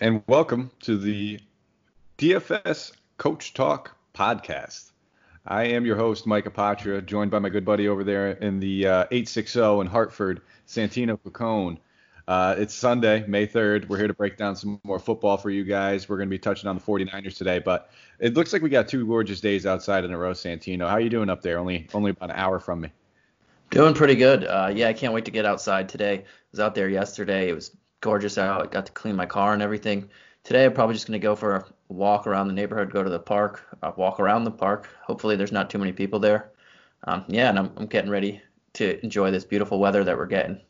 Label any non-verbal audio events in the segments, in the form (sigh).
and welcome to the DFS Coach Talk podcast. I am your host, Mike Apotria, joined by my good buddy over there in the uh, 860 in Hartford, Santino Caccone. Uh, it's Sunday, May 3rd. We're here to break down some more football for you guys. We're going to be touching on the 49ers today, but it looks like we got two gorgeous days outside in a row, Santino. How are you doing up there? Only only about an hour from me. Doing pretty good. Uh, yeah, I can't wait to get outside today. I was out there yesterday. It was gorgeous out. I got to clean my car and everything. Today, I'm probably just going to go for a walk around the neighborhood, go to the park, uh, walk around the park. Hopefully, there's not too many people there. Um, yeah, and I'm, I'm getting ready to enjoy this beautiful weather that we're getting.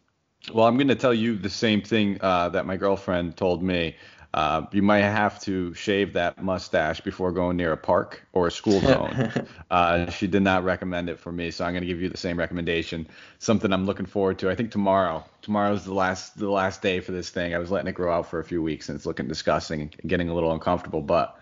Well, I'm going to tell you the same thing uh, that my girlfriend told me. Uh, you might have to shave that mustache before going near a park or a school (laughs) zone. uh, she did not recommend it for me, so I'm going to give you the same recommendation. Something I'm looking forward to. I think tomorrow. Tomorrow's the last the last day for this thing. I was letting it grow out for a few weeks, and it's looking disgusting and getting a little uncomfortable. But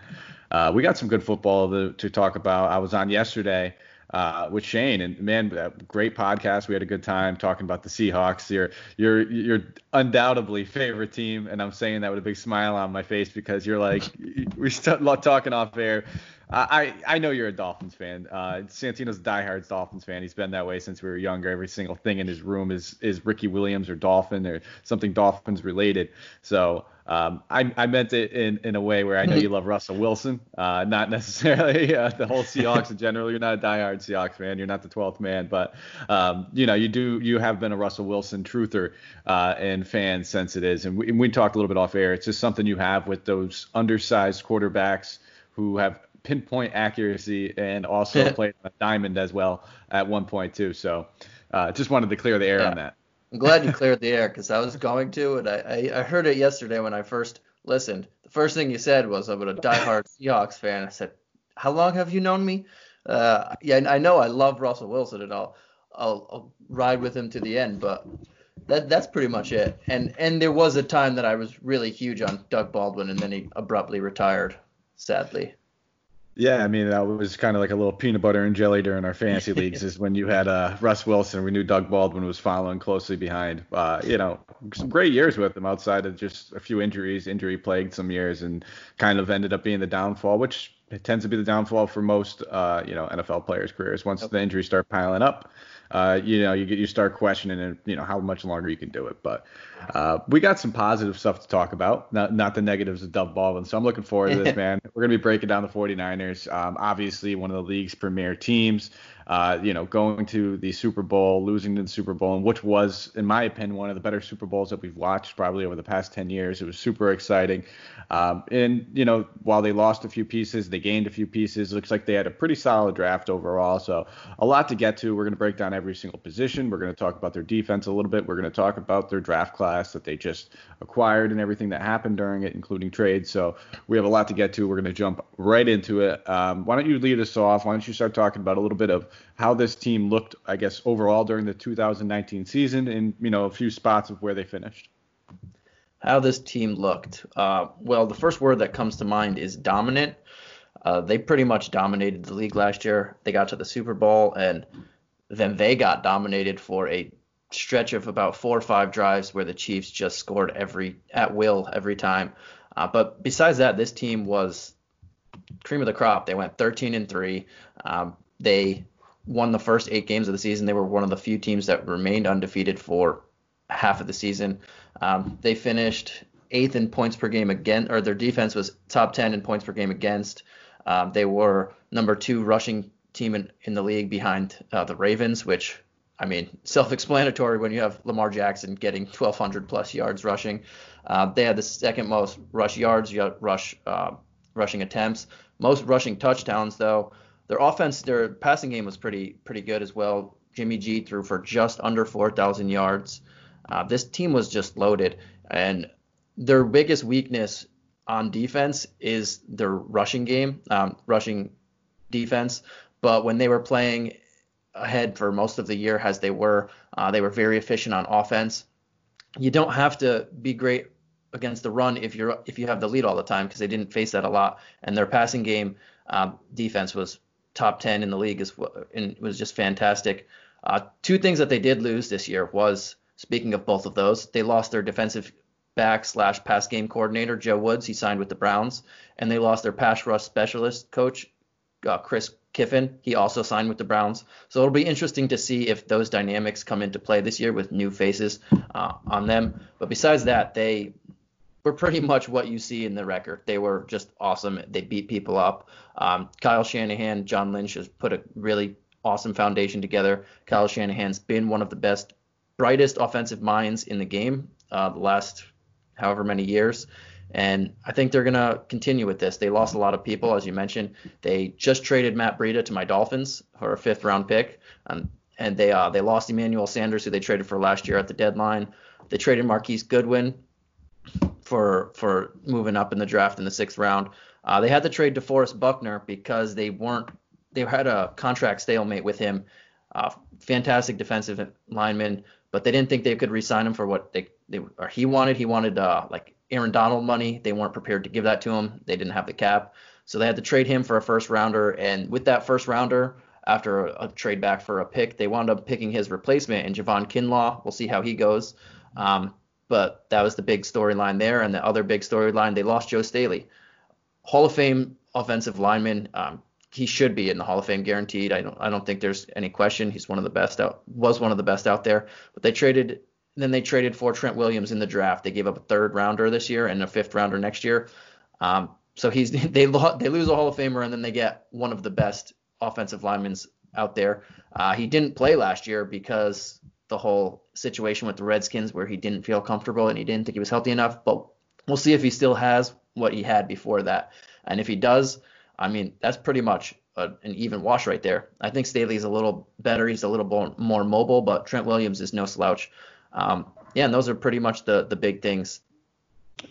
uh, we got some good football to, to talk about. I was on yesterday uh, with Shane. And man, great podcast. We had a good time talking about the Seahawks. Your your your undoubtedly favorite team, and I'm saying that with a big smile on my face because you're like (laughs) we start talking off air. I I know you're a Dolphins fan. Uh, Santino's a diehard Dolphins fan. He's been that way since we were younger. Every single thing in his room is is Ricky Williams or Dolphin or something Dolphins related. So um, I, I meant it in, in a way where I know you (laughs) love Russell Wilson, uh, not necessarily (laughs) uh, the whole Seahawks in general. You're not a diehard Seahawks fan. You're not the 12th man, but um, you know you do you have been a Russell Wilson truther uh, and fan since it is. And we, and we talked a little bit off air. It's just something you have with those undersized quarterbacks who have pinpoint accuracy and also played a diamond as well at one point too. So uh, just wanted to clear the air yeah. on that. I'm glad you cleared the air because I was going to, and I, I, I, heard it yesterday when I first listened. The first thing you said was I'm a diehard (laughs) Seahawks fan. I said, "How long have you known me?" Uh, yeah, I know I love Russell Wilson, and I'll, I'll I'll ride with him to the end, but that that's pretty much it. And and there was a time that I was really huge on Doug Baldwin, and then he abruptly retired, sadly. Yeah, I mean that was kind of like a little peanut butter and jelly during our fantasy (laughs) leagues. Is when you had uh, Russ Wilson, we knew Doug Baldwin was following closely behind. Uh, you know, some great years with him outside of just a few injuries, injury plagued some years, and kind of ended up being the downfall, which tends to be the downfall for most uh, you know NFL players' careers. Once okay. the injuries start piling up, uh, you know, you get you start questioning, you know, how much longer you can do it. But uh, we got some positive stuff to talk about, not not the negatives of Doug Baldwin. So I'm looking forward to this, (laughs) man. We're gonna be breaking down the 49ers. Um, obviously, one of the league's premier teams uh, you know, going to the Super Bowl, losing to the Super Bowl, and which was, in my opinion, one of the better Super Bowls that we've watched probably over the past 10 years. It was super exciting. Um, and, you know, while they lost a few pieces, they gained a few pieces. Looks like they had a pretty solid draft overall. So a lot to get to. We're going to break down every single position. We're going to talk about their defense a little bit. We're going to talk about their draft class that they just acquired and everything that happened during it, including trades. So we have a lot to get to. We're going to jump right into it. Um, why don't you lead us off? Why don't you start talking about a little bit of how this team looked, I guess, overall during the 2019 season, and you know a few spots of where they finished. How this team looked. Uh, well, the first word that comes to mind is dominant. Uh, they pretty much dominated the league last year. They got to the Super Bowl, and then they got dominated for a stretch of about four or five drives where the Chiefs just scored every at will every time. Uh, but besides that, this team was cream of the crop. They went 13 and three. Um, they won the first eight games of the season. They were one of the few teams that remained undefeated for half of the season. Um, they finished eighth in points per game again, or their defense was top 10 in points per game against. Um, they were number two rushing team in, in the league behind uh, the Ravens, which I mean, (laughs) self-explanatory when you have Lamar Jackson getting 1,200 plus yards rushing. Uh, they had the second most rush yards, rush uh, rushing attempts, most rushing touchdowns though. Their offense, their passing game was pretty pretty good as well. Jimmy G threw for just under 4,000 yards. Uh, this team was just loaded, and their biggest weakness on defense is their rushing game, um, rushing defense. But when they were playing ahead for most of the year, as they were, uh, they were very efficient on offense. You don't have to be great against the run if you're if you have the lead all the time because they didn't face that a lot, and their passing game um, defense was top 10 in the league is and was just fantastic. Uh, two things that they did lose this year was speaking of both of those, they lost their defensive back slash pass game coordinator Joe Woods. He signed with the Browns, and they lost their pass rush specialist coach uh, Chris Kiffin. He also signed with the Browns. So it'll be interesting to see if those dynamics come into play this year with new faces uh, on them. But besides that, they were pretty (laughs) much what you see in the record. They were just awesome. They beat people up. Um, Kyle Shanahan, John Lynch has put a really awesome foundation together. Kyle Shanahan's been one of the best, brightest offensive minds in the game uh, the last however many years. And I think they're going to continue with this. They lost a lot of people, as you mentioned. They just traded Matt Breida to my Dolphins for a fifth round pick. Um, and they uh, they lost Emmanuel Sanders, who they traded for last year at the deadline. They traded Marquise Goodwin for for moving up in the draft in the sixth round. Uh, they had to trade DeForest Buckner because they weren't they had a contract stalemate with him. Uh, fantastic defensive lineman, but they didn't think they could re-sign him for what they, they or he wanted. He wanted uh, like Aaron Donald money. They weren't prepared to give that to him. They didn't have the cap, so they had to trade him for a first rounder. And with that first rounder, after a, a trade back for a pick, they wound up picking his replacement in Javon Kinlaw. We'll see how he goes. Um, but that was the big storyline there. And the other big storyline, they lost Joe Staley, Hall of Fame offensive lineman. Um, he should be in the Hall of Fame guaranteed. I don't I don't think there's any question. He's one of the best out was one of the best out there. But they traded then they traded for Trent Williams in the draft. They gave up a third rounder this year and a fifth rounder next year. Um, so he's (laughs) they they lose a Hall of Famer and then they get one of the best offensive linemen out there. Uh, he didn't play last year because the whole situation with the Redskins where he didn't feel comfortable and he didn't think he was healthy enough. But we'll see if he still has what he had before that. And if he does, I mean, that's pretty much a, an even wash right there. I think Staley's a little better. He's a little more, more mobile, but Trent Williams is no slouch. Um, yeah, and those are pretty much the the big things.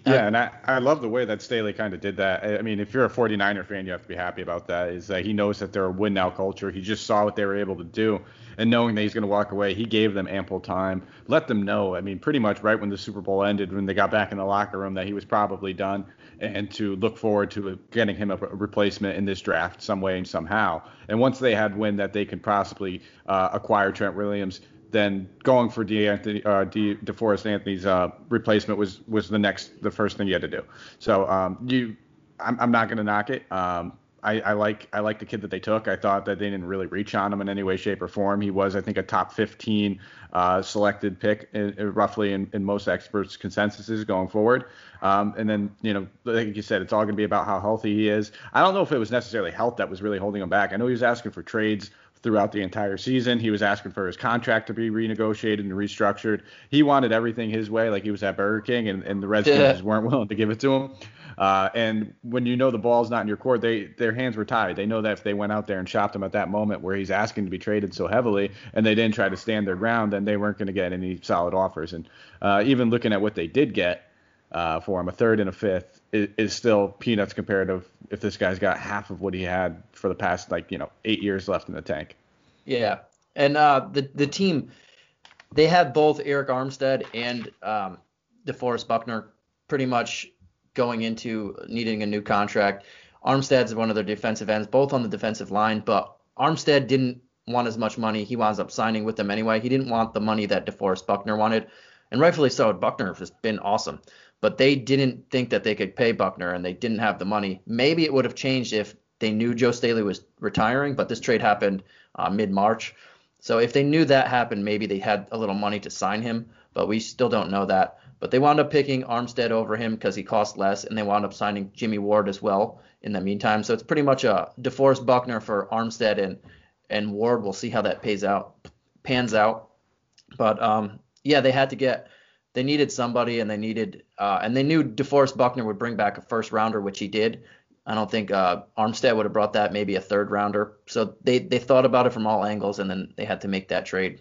Yeah, and I, I love the way that Staley kind of did that. I mean, if you're a 49er fan, you have to be happy about that. Is that he knows that they're a win now culture. He just saw what they were able to do, and knowing that he's going to walk away, he gave them ample time, let them know. I mean, pretty much right when the Super Bowl ended, when they got back in the locker room, that he was probably done and to look forward to getting him a replacement in this draft some way and somehow. And once they had wind that they could possibly uh, acquire Trent Williams, then going for DeAnthony, uh, De, DeForest Anthony's uh, replacement was was the next the first thing you had to do. So um, you, I'm, I'm not going to knock it. Um, I, I, like I like the kid that they took. I thought that they didn't really reach on him in any way, shape, or form. He was, I think, a top 15 uh, selected pick, in, in, roughly in, in, most experts' consensuses going forward. Um, and then, you know, like you said, it's all going to be about how healthy he is. I don't know if it was necessarily health that was really holding him back. I know he was asking for trades throughout the entire season. He was asking for his contract to be renegotiated and restructured. He wanted everything his way, like he was at Burger King, and, and the Redskins yeah. weren't willing to give it to him. Uh, and when you know the ball's not in your court, they their hands were tied. They know that if they went out there and shopped him at that moment where he's asking to be traded so heavily, and they didn't try to stand their ground, then they weren't going to get any solid offers. And uh, even looking at what they did get uh, for him, a third and a fifth is, is still peanuts compared to if this guy's got half of what he had for the past like you know eight years left in the tank. Yeah, and uh, the the team they have both Arik Armstead and um, DeForest Buckner pretty much going into needing a new contract. Armstead's one of their defensive ends, both on the defensive line, but Armstead didn't want as much money. He winds up signing with them anyway. He didn't want the money that DeForest Buckner wanted, and rightfully so. Buckner has been awesome, but they didn't think that they could pay Buckner, and they didn't have the money. Maybe it would have changed if they knew Joe Staley was retiring, but this trade happened uh, mid-March. So if they knew that happened, maybe they had a little money to sign him, but we still don't know that. But they wound up picking Armstead over him because he cost less, and they wound up signing Jimmy Ward as well in the meantime. So it's pretty much a DeForest Buckner for Armstead and and Ward. We'll see how that pays out, pans out. But um, yeah, they had to get they needed somebody, and they needed uh, and they knew DeForest Buckner would bring back a first rounder, which he did. I don't think uh, Armstead would have brought that, maybe a third rounder. So they they thought about it from all angles, and then they had to make that trade.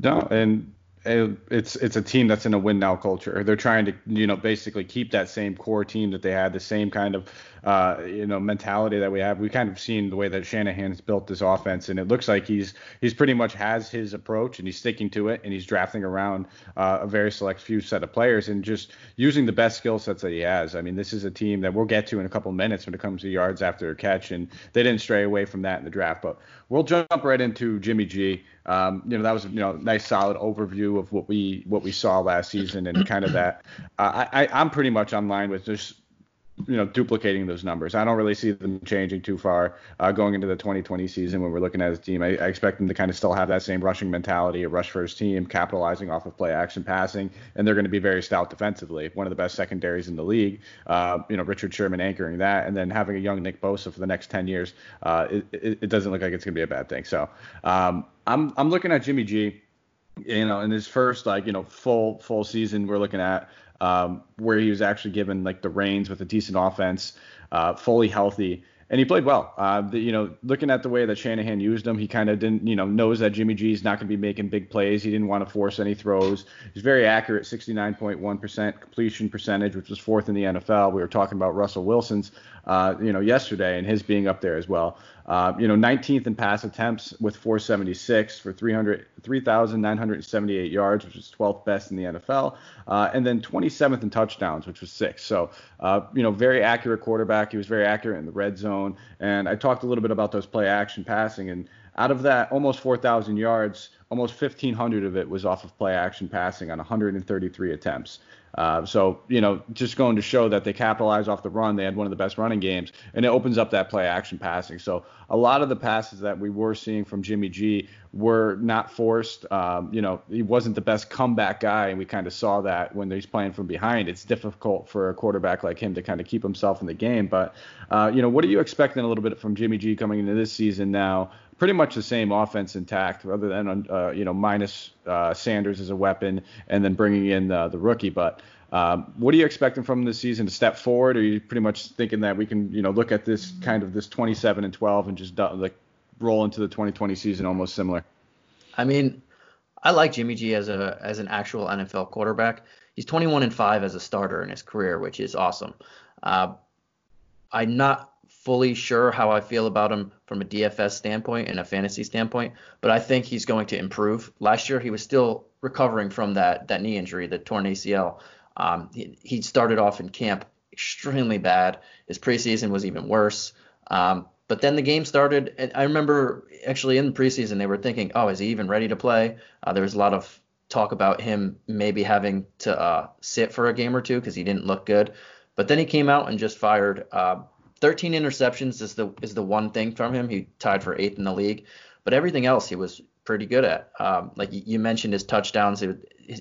No, and it's it's a team that's in a win now culture. They're trying to you know basically keep that same core team that they had, the same kind of uh, you know mentality that we have. We kind of seen the way that Shanahan has built this offense, and it looks like he's he's pretty much has his approach and he's sticking to it, and he's drafting around uh, a very select few set of players and just using the best skill sets that he has. I mean, this is a team that we'll get to in a couple minutes when it comes to yards after a catch, and they didn't stray away from that in the draft. But we'll jump right into Jimmy G. Um, you know, that was you know nice solid overview of what we what we saw last season and kind of that. Uh, I I'm pretty much online with just you know, duplicating those numbers. I don't really see them changing too far uh, going into the 2020 season when we're looking at his team. I, I, expect them to kind of still have that same rushing mentality, a rush first team, capitalizing off of play action passing, and they're going to be very stout defensively. One of the best secondaries in the league. Uh, you know, Richard Sherman anchoring that, and then having a young Nick Bosa for the next 10 years. Uh, it, it, doesn't look like it's going to be a bad thing. So um, I'm I'm looking at Jimmy G. You know, in his first like you know full full season, we're looking at um, where he was actually given like the reins with a decent offense, uh, fully healthy, and he played well. Uh, the, you know, looking at the way that Shanahan used him, he kind of didn't, you know, knows that Jimmy G is not going to be making big plays. He didn't want to force any throws. He's very accurate, 69.1% completion percentage, which was fourth in the NFL. We were talking about Russell Wilson's, uh, you know, yesterday and his being up there as well. Uh, you know, 19th in pass attempts with 476 for 300, 3,978 yards, which is 12th best in the NFL, uh, and then 27th in touchdowns, which was six. So, uh, you know, very accurate quarterback. He was very accurate in the red zone. And I talked a little bit about those play action passing, and out of that almost 4,000 yards, almost 1,500 of it was off of play action passing on 133 attempts. Uh, so, you know, just going to show that they capitalized off the run. They had one of the best running games, and it opens up that play action passing. So, a lot of the passes that we were seeing from Jimmy G were not forced. Um, you know, he wasn't the best comeback guy, and we kind of saw that when he's playing from behind. It's difficult for a quarterback like him to kind of keep himself in the game. But, uh, you know, what are you expecting a little bit from Jimmy G coming into this season now? Pretty much the same offense intact, other than uh, you know minus uh, Sanders as a weapon, and then bringing in the rookie. But um, what are you expecting from this season to step forward? Or are you pretty much thinking that we can, you know, look at this kind of this 27 and 12 and just like roll into the 2020 season almost similar? I mean, I like Jimmy G as a as an actual NFL quarterback. He's 21 and five as a starter in his career, which is awesome. Uh, I'm not fully sure how I feel about him from a DFS standpoint and a fantasy standpoint, but I think he's going to improve. Last year he was still recovering from that that knee injury, the torn ACL. Um, he, he, started off in camp extremely bad. His preseason was even worse. Um, but then the game started, and I remember actually in the preseason they were thinking, oh, is he even ready to play? Uh, there was a lot of talk about him maybe having to uh, sit for a game or two because he didn't look good. But then he came out and just fired. Uh, 13 interceptions is the is the one thing from him. He tied for eighth in the league, but everything else he was pretty good at. Um, like you mentioned, his touchdowns,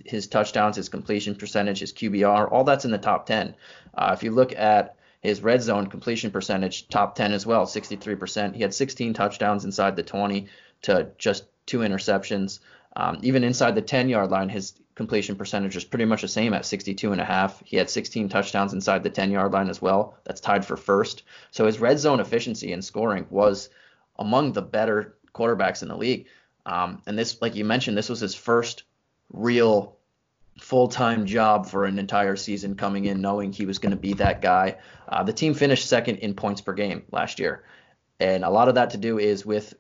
his touchdowns, his completion percentage, his QBR, all that's in the top 10. Uh, if you look at his red zone completion percentage, top 10 as well, 63%. He had 16 touchdowns inside the 20 to just two interceptions. Um, even inside the 10 yard line, his completion percentage is pretty much the same at 62 and a half. He had 16 touchdowns inside the 10 yard line as well. That's tied for first. So his red zone efficiency and scoring was among the better quarterbacks in the league. Um, and this, like you mentioned, this was his first real full time job for an entire season coming in knowing he was going to be that guy. Uh, the team finished second in points per game last year. And a lot of that to do is with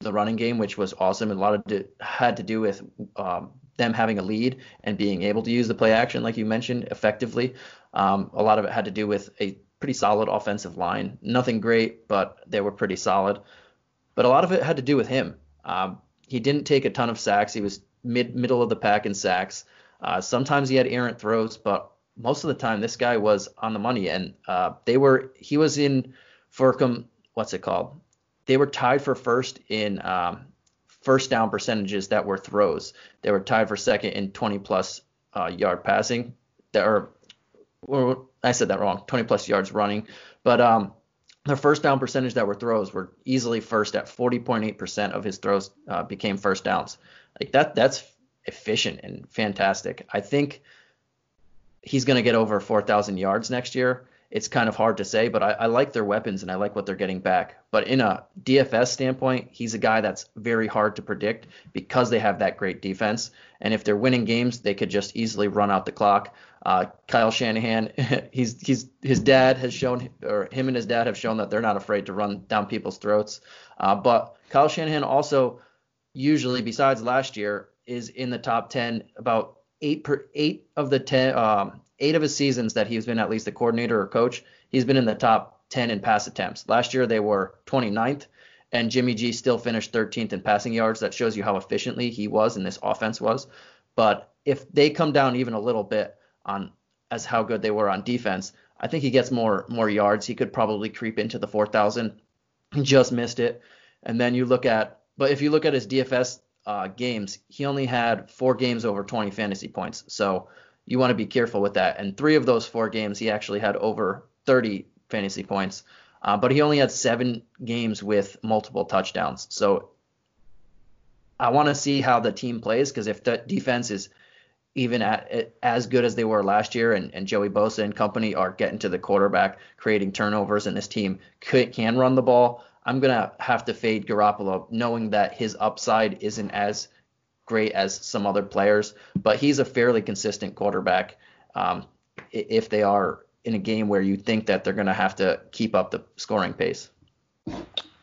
the running game, which was awesome. A lot of it had to do with um, them having a lead and being able to use the play action, like you mentioned, effectively. Um, a lot of it had to do with a pretty solid offensive line. Nothing great, but they were pretty solid. But a lot of it had to do with him. Um, he didn't take a ton of sacks. He was mid middle of the pack in sacks. Uh, sometimes he had errant throws, but most of the time this guy was on the money. And uh, they were he was in Furcom. What's it called? They were tied for first in um, first down percentages that were throws. They were tied for second in 20 plus uh, yard passing. There I said that wrong. 20 plus yards running, but um, their first down percentage that were throws were easily first at 40.8% of his throws uh, became first downs. Like that, that's efficient and fantastic. I think he's going to get over 4,000 yards next year. It's kind of hard to say, but I, I, like their weapons and I like what they're getting back. But in a DFS standpoint, he's a guy that's very hard to predict because they have that great defense. And if they're winning games, they could just easily run out the clock. Uh, Kyle Shanahan, (laughs) he's he's his dad has shown, or him and his dad have shown that they're not afraid to run down people's throats. Uh, but Kyle Shanahan also usually, besides last year, is in the top 10 about eight per eight of the 10 um, eight of his seasons that he's been at least a coordinator or coach. He's been in the top 10 in pass attempts. Last year they were 29th, and Jimmy G still finished 13th in passing yards. That shows you how efficiently he was and this offense was. But if they come down even a little bit on as how good they were on defense, I think he gets more more yards. He could probably creep into the 4,000. He just missed it. And then you look at, but if you look at his DFS uh, games, he only had four games over 20 fantasy points. So you want to be careful with that. And three of those four games, he actually had over 30 fantasy points. Uh, but he only had seven games with multiple touchdowns. So I want to see how the team plays because if the defense is even at, as good as they were last year, and, and Joey Bosa and company are getting to the quarterback, creating turnovers, and this team could, can run the ball, I'm gonna have to fade Garoppolo, knowing that his upside isn't as great as some other players, but he's a fairly consistent quarterback. Um, if they are in a game where you think that they're gonna have to keep up the scoring pace.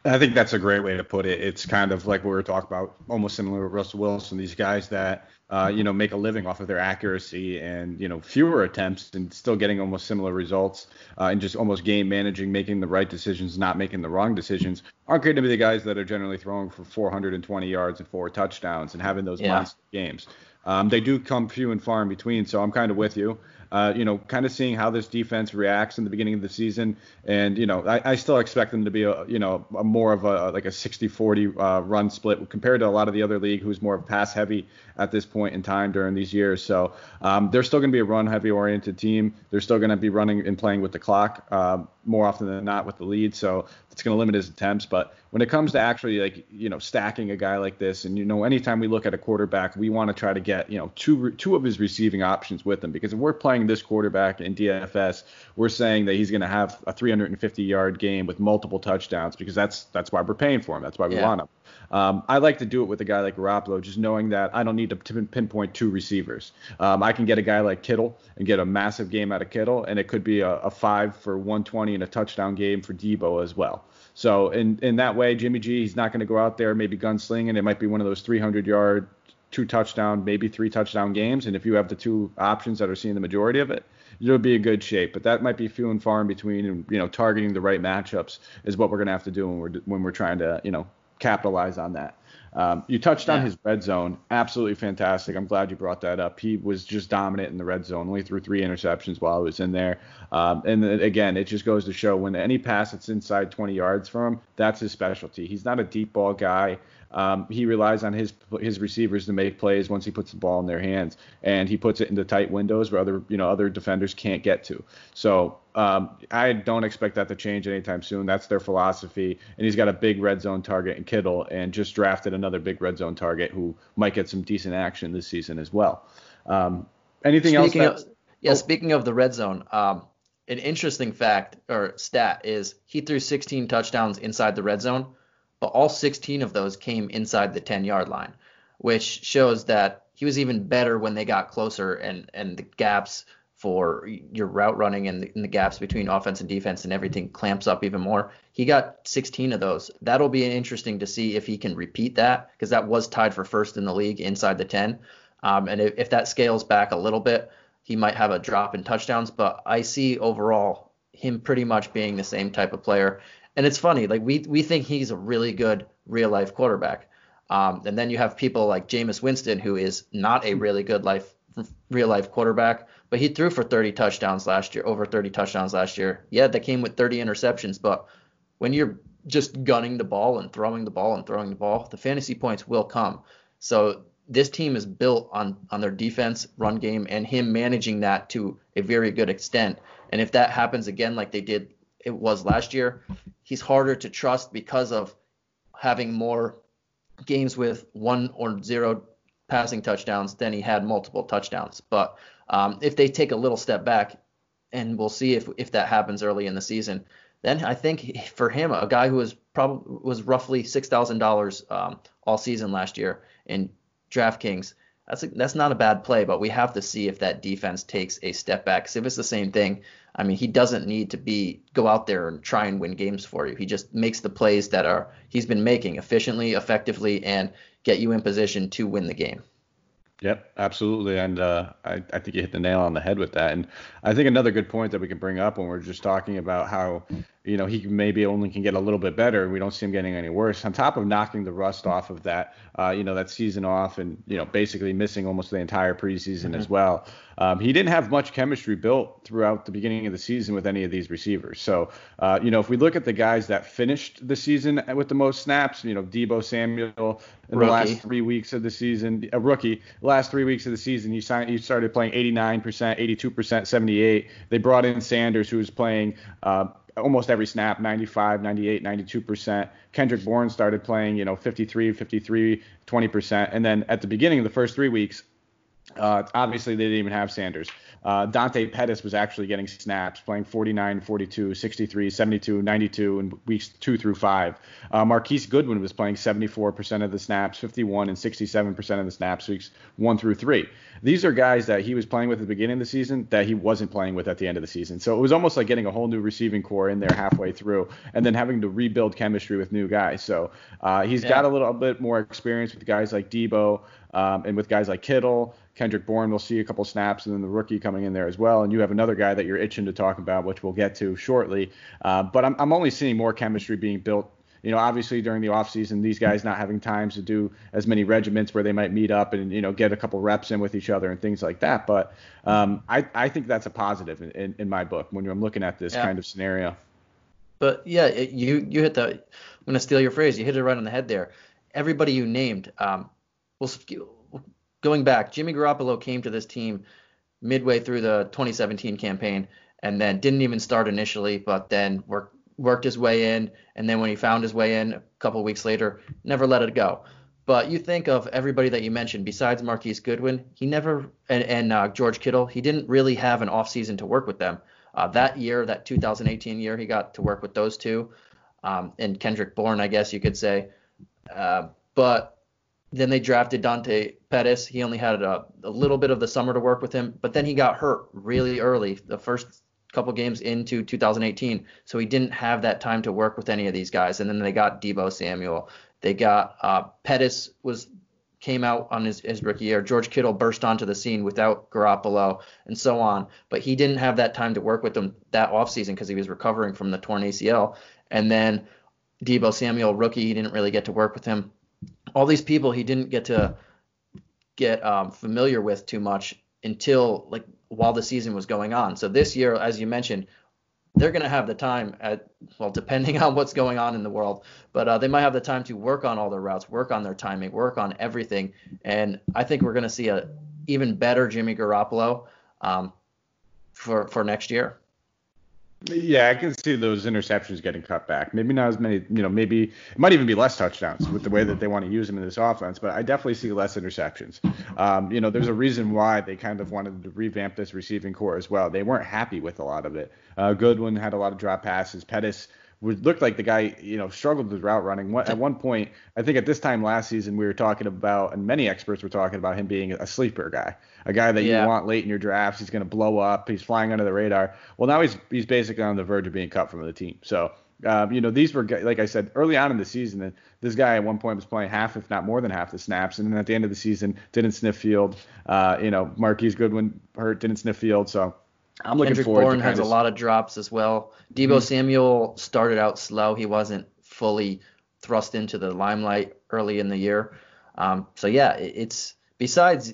I think that's a great way to put it. It's kind of like what we were talking about, almost similar to Russell Wilson. These guys that uh, you know make a living off of their accuracy and you know fewer attempts and still getting almost similar results uh, and just almost game managing, making the right decisions, not making the wrong decisions. Aren't going to be the guys that are generally throwing for 420 yards and four touchdowns and having those yeah. monster games. Um, they do come few and far in between, so I'm kind of with you uh, you know, kind of seeing how this defense reacts in the beginning of the season. And, you know, I, I still expect them to be, a, you know, a more of a like a 60 40 uh, run split compared to a lot of the other league who's more of pass heavy at this point in time during these years. So um, they're still going to be a run heavy oriented team. They're still going to be running and playing with the clock uh, more often than not with the lead. So it's going to limit his attempts. But when it comes to actually like you know stacking a guy like this, and you know anytime we look at a quarterback, we want to try to get you know two two of his receiving options with him because if we're playing this quarterback in DFS, we're saying that he's going to have a 350 yard game with multiple touchdowns because that's that's why we're paying for him. That's why we yeah. want him. Um, I like to do it with a guy like Garoppolo, just knowing that I don't need to pinpoint two receivers. Um, I can get a guy like Kittle and get a massive game out of Kittle, and it could be a, a five for 120 and a touchdown game for Deebo as well. So in in that way, Jimmy G, he's not going to go out there maybe gunslinging. It might be one of those 300 yard, two touchdown, maybe three touchdown games. And if you have the two options that are seeing the majority of it, you'll be in good shape. But that might be few and far in between. And you know, targeting the right matchups is what we're going to have to do when we're when we're trying to you know capitalize on that. Um, you touched on his red zone, absolutely fantastic. I'm glad you brought that up. He was just dominant in the red zone, only threw three interceptions while he was in there. Um, and again, it just goes to show when any pass that's inside 20 yards from him, that's his specialty. He's not a deep ball guy. Um, he relies on his his receivers to make plays once he puts the ball in their hands, and he puts it into tight windows where other you know other defenders can't get to. So um, I don't expect that to change anytime soon. That's their philosophy, and he's got a big red zone target in Kittle, and just drafted another big red zone target who might get some decent action this season as well. Um, anything speaking else? That, of, yeah, oh. speaking of the red zone, um, an interesting fact or stat is he threw 16 touchdowns inside the red zone but all 16 of those came inside the 10 yard line, which shows that he was even better when they got closer and, and the gaps for your route running and the, and the, gaps between offense and defense and everything clamps up even more. He got 16 of those. That'll be interesting to see if he can repeat that because that was tied for first in the league inside the 10. Um, and if, if that scales back a little bit, he might have a drop in touchdowns. But I see overall him pretty much being the same type of player. And it's funny, like we we think he's a really good real life quarterback. Um, and then you have people like Jameis Winston, who is not a really good life real life quarterback, but he threw for 30 touchdowns last year, over 30 touchdowns last year. Yeah, that came with 30 interceptions, but when you're just gunning the ball and throwing the ball and throwing the ball, the fantasy points will come. So this team is built on on their defense, run game, and him managing that to a very good extent. And if that happens again, like they did it was last year, he's harder to trust because of having more games with one or zero passing touchdowns than he had multiple touchdowns. But um, if they take a little step back, and we'll see if if that happens early in the season, then I think for him, a guy who was probably was roughly six thousand um, dollars all season last year in DraftKings, that's a, that's not a bad play. But we have to see if that defense takes a step back. Because if it's the same thing, I mean, he doesn't need to be go out there and try and win games for you. He just makes the plays that are he's been making efficiently, effectively, and get you in position to win the game. Yep, absolutely, and uh, I, I think you hit the nail on the head with that. And I think another good point that we can bring up when we're just talking about how you know, he maybe only can get a little bit better. We don't see him getting any worse. On top of knocking the rust off of that, uh, you know, that season off and, you know, basically missing almost the entire preseason mm-hmm. as well. Um, he didn't have much chemistry built throughout the beginning of the season with any of these receivers. So, uh, you know, if we look at the guys that finished the season with the most snaps, you know, Deebo Samuel in rookie. the last three weeks of the season, a rookie, last three weeks of the season, he signed, he started playing 89%, 82%, 78. They brought in Sanders, who was playing. Uh, almost every snap 95 98 92% kendrick bourne started playing you know 53 53 20% and then at the beginning of the first three weeks uh, obviously, they didn't even have Sanders. Uh, Dante Pettis was actually getting snaps, playing 49, 42, 63, 72, 92 in weeks two through five. Uh, Marquise Goodwin was playing 74% of the snaps, 51 and 67% of the snaps weeks one through three. These are guys that he was playing with at the beginning of the season that he wasn't playing with at the end of the season. So it was almost like getting a whole new receiving core in there halfway through, and then having to rebuild chemistry with new guys. So uh, he's yeah. got a little bit more experience with guys like Deebo um, and with guys like Kittle. Kendrick Bourne will see a couple snaps, and then the rookie coming in there as well. And you have another guy that you're itching to talk about, which we'll get to shortly. Uh, but I'm, I'm only seeing more chemistry being built. You know, obviously during the offseason, these guys not having times to do as many regiments where they might meet up and you know get a couple reps in with each other and things like that. But um, I, I think that's a positive in, in, in, my book when I'm looking at this yeah. kind of scenario. But yeah, it, you you hit the. I'm gonna steal your phrase. You hit it right on the head there. Everybody you named, um, will going back, Jimmy Garoppolo came to this team midway through the 2017 campaign and then didn't even start initially, but then worked worked his way in, and then when he found his way in a couple weeks later, never let it go. But you think of everybody that you mentioned, besides Marquise Goodwin, he never and, and uh, George Kittle, he didn't really have an offseason to work with them. Uh, that year, that 2018 year, he got to work with those two, um, and Kendrick Bourne, I guess you could say. Uh, but then they drafted Dante Pettis. He only had a, a, little bit of the summer to work with him, but then he got hurt really early, the first couple games into 2018. So he didn't have that time to work with any of these guys. And then they got Deebo Samuel. They got uh, Pettis was came out on his, his rookie year. George Kittle burst onto the scene without Garoppolo and so on. But he didn't have that time to work with them that offseason because he was recovering from the torn ACL. And then Deebo Samuel, rookie, he didn't really get to work with him all these people he didn't get to get um, familiar with too much until like while the season was going on. So this year, as you mentioned, they're going to have the time at well, depending (laughs) on what's going on in the world, but uh, they might have the time to work on all their routes, work on their timing, work on everything. And I think we're going to see a even better Jimmy Garoppolo um, for for next year. Yeah, I can see those interceptions getting cut back. Maybe not as many, you know, maybe it might even be less touchdowns with the way that they want to use them in this offense, but I definitely see less interceptions. Um, you know, there's a reason why they kind of wanted to revamp this receiving core as well. They weren't happy with a lot of it. Uh, Goodwin had a lot of drop passes. Pettis would look like the guy, you know, struggled with route running. At one point, I think at this time last season, we were talking about, and many experts were talking about him being a sleeper guy, a guy that yeah. you want late in your drafts. He's going to blow up. He's flying under the radar. Well, now he's he's basically on the verge of being cut from the team. So, um, you know, these were like I said early on in the season. This guy at one point was playing half, if not more than half, the snaps, and then at the end of the season didn't sniff field. Uh, you know, Marquise Goodwin hurt, didn't sniff field. So I'm looking Kendrick forward. Bourne has of... a lot of drops as well. Deebo mm-hmm. Samuel started out slow. He wasn't fully thrust into the limelight early in the year. Um, so yeah, it's besides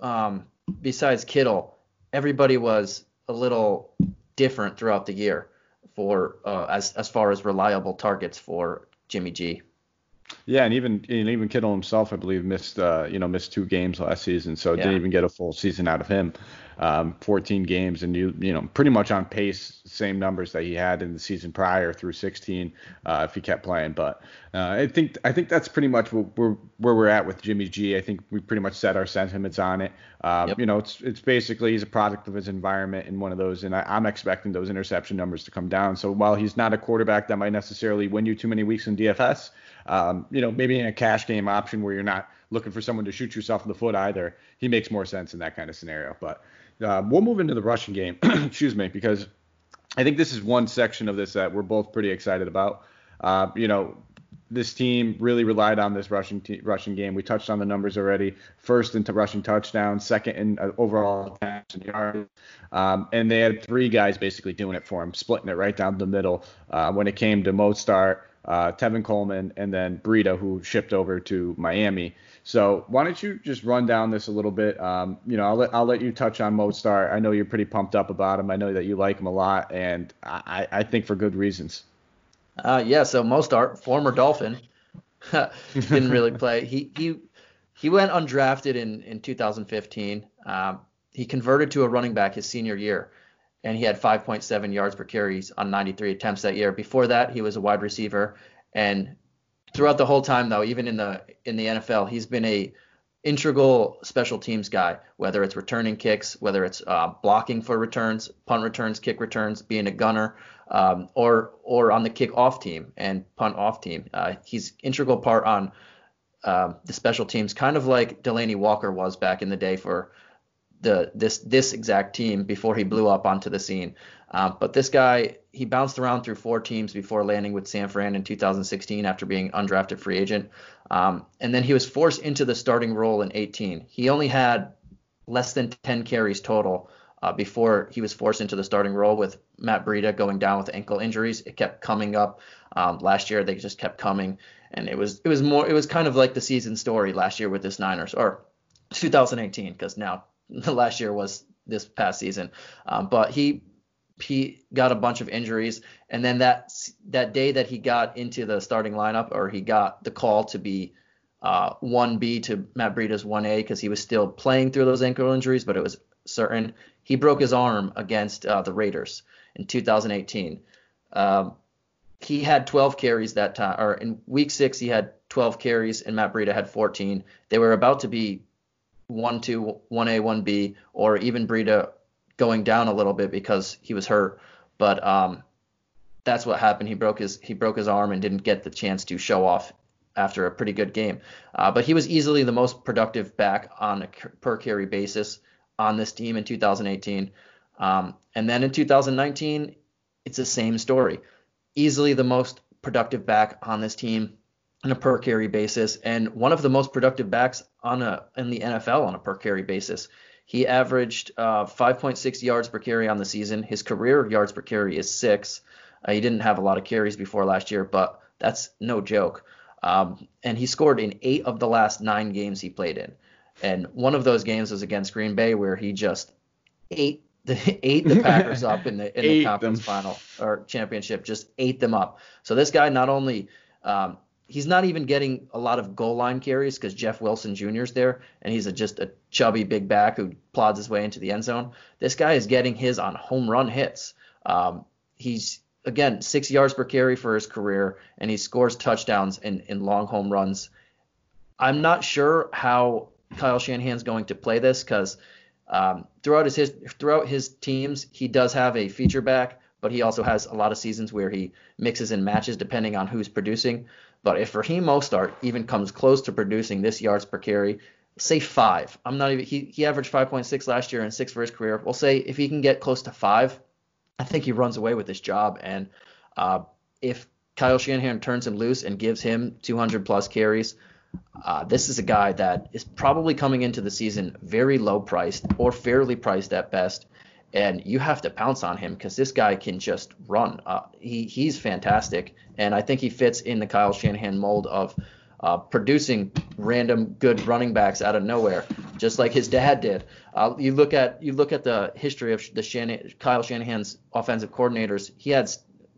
um, besides Kittle, everybody was a little different throughout the year for uh, as as far as reliable targets for Jimmy G. Yeah, and even and even Kittle himself, I believe, missed uh, you know missed two games last season, so yeah. didn't even get a full season out of him um, 14 games, and you you know pretty much on pace, same numbers that he had in the season prior through 16 uh, if he kept playing. But uh, I think I think that's pretty much where, where we're at with Jimmy G. I think we pretty much set our sentiments on it. Um, yep. You know, it's it's basically he's a product of his environment in one of those, and I, I'm expecting those interception numbers to come down. So while he's not a quarterback that might necessarily win you too many weeks in DFS, um, you know, maybe in a cash game option where you're not looking for someone to shoot yourself in the foot either, he makes more sense in that kind of scenario. But uh, we'll move into the rushing game, (clears throat) excuse me, because I think this is one section of this that we're both pretty excited about. Uh, you know, this team really relied on this rushing rushing game. We touched on the numbers already. First into rushing touchdowns, second in uh, overall attempts and yards, um, and they had three guys basically doing it for him, splitting it right down the middle. Uh, when it came to Mostert, uh, Tevin Coleman, and then Breida, who shipped over to Miami. So why don't you just run down this a little bit? Um, you know, I'll let I'll let you touch on Mostert. I know you're pretty pumped up about him. I know that you like him a lot, and I, I think for good reasons. Uh, yeah. So Mostert, former Dolphin, (laughs) didn't really (laughs) play. He he he went undrafted in in 2015. Um, he converted to a running back his senior year, and he had 5.7 yards per carries on 93 attempts that year. Before that, he was a wide receiver, and throughout the whole time though, even in the in the NFL, he's been a integral special teams guy, whether it's returning kicks, whether it's uh, blocking for returns, punt returns, kick returns, being a gunner, um, or or on the kick off team and punt off team. Uh, he's integral part on uh, the special teams, kind of like Delanie Walker was back in the day for the this this exact team before he blew up onto the scene. Um, but this guy, he bounced around through four teams before landing with San Fran in 2016 after being undrafted free agent. Um, and then he was forced into the starting role in 18. He only had less than 10 carries total uh, before he was forced into the starting role with Matt Breida going down with ankle injuries. It kept coming up. Um, last year they just kept coming, and it was it was more it was kind of like the season story last year with this Niners or 2018 because now (laughs) last year was this past season. Um, but he he got a bunch of injuries, and then that that day that he got into the starting lineup, or he got the call to be uh, 1B to Matt Breida's 1A because he was still playing through those ankle injuries, but it was certain he broke his arm against uh, the Raiders in 2018. Um, he had 12 carries that time, or in week six he had 12 carries, and Matt Breida had 14. They were about to be one two, one A, one B, or even Breida going down a little bit because he was hurt. But um, that's what happened. He broke his he broke his arm and didn't get the chance to show off after a pretty good game. Uh, but he was easily the most productive back on a per carry basis on this team in 2018. Um, and then in 2019, it's the same story. Easily the most productive back on this team on a per carry basis, and one of the most productive backs on a in the NFL on a per carry basis. He averaged uh, 5.6 yards per carry on the season. His career yards per carry is six. Uh, he didn't have a lot of carries before last year, but that's no joke. Um, and he scored in eight of the last nine games he played in. And one of those games was against Green Bay, where he just ate the (laughs) ate the Packers up in the in the (laughs) conference them. final or championship, just ate them up. So this guy not only um, he's not even getting a lot of goal line carries because Jeff Wilson Jr. is there, and he's a, just a chubby big back who plods his way into the end zone. This guy is getting his on home run hits. Um, he's again six yards per carry for his career, and he scores touchdowns in, in long home runs. I'm not sure how Kyle Shanahan's going to play this because um, throughout his, his throughout his teams, he does have a feature back, but he also has a lot of seasons where he mixes and matches depending on who's producing. But if Raheem Mostert even comes close to producing this yards per carry, say five. I'm not even. He he averaged 5.6 last year and six for his career. We'll say if he can get close to five, I think he runs away with this job. And uh, if Kyle Shanahan turns him loose and gives him 200 plus carries, uh, this is a guy that is probably coming into the season very low priced or fairly priced at best and you have to pounce on him because this guy can just run. Uh, he he's fantastic, and I think he fits in the Kyle Shanahan mold of uh, producing random good running backs out of nowhere, just like his dad did. Uh, you look at you look at the history of the Shan- Kyle Shanahan's offensive coordinators. He had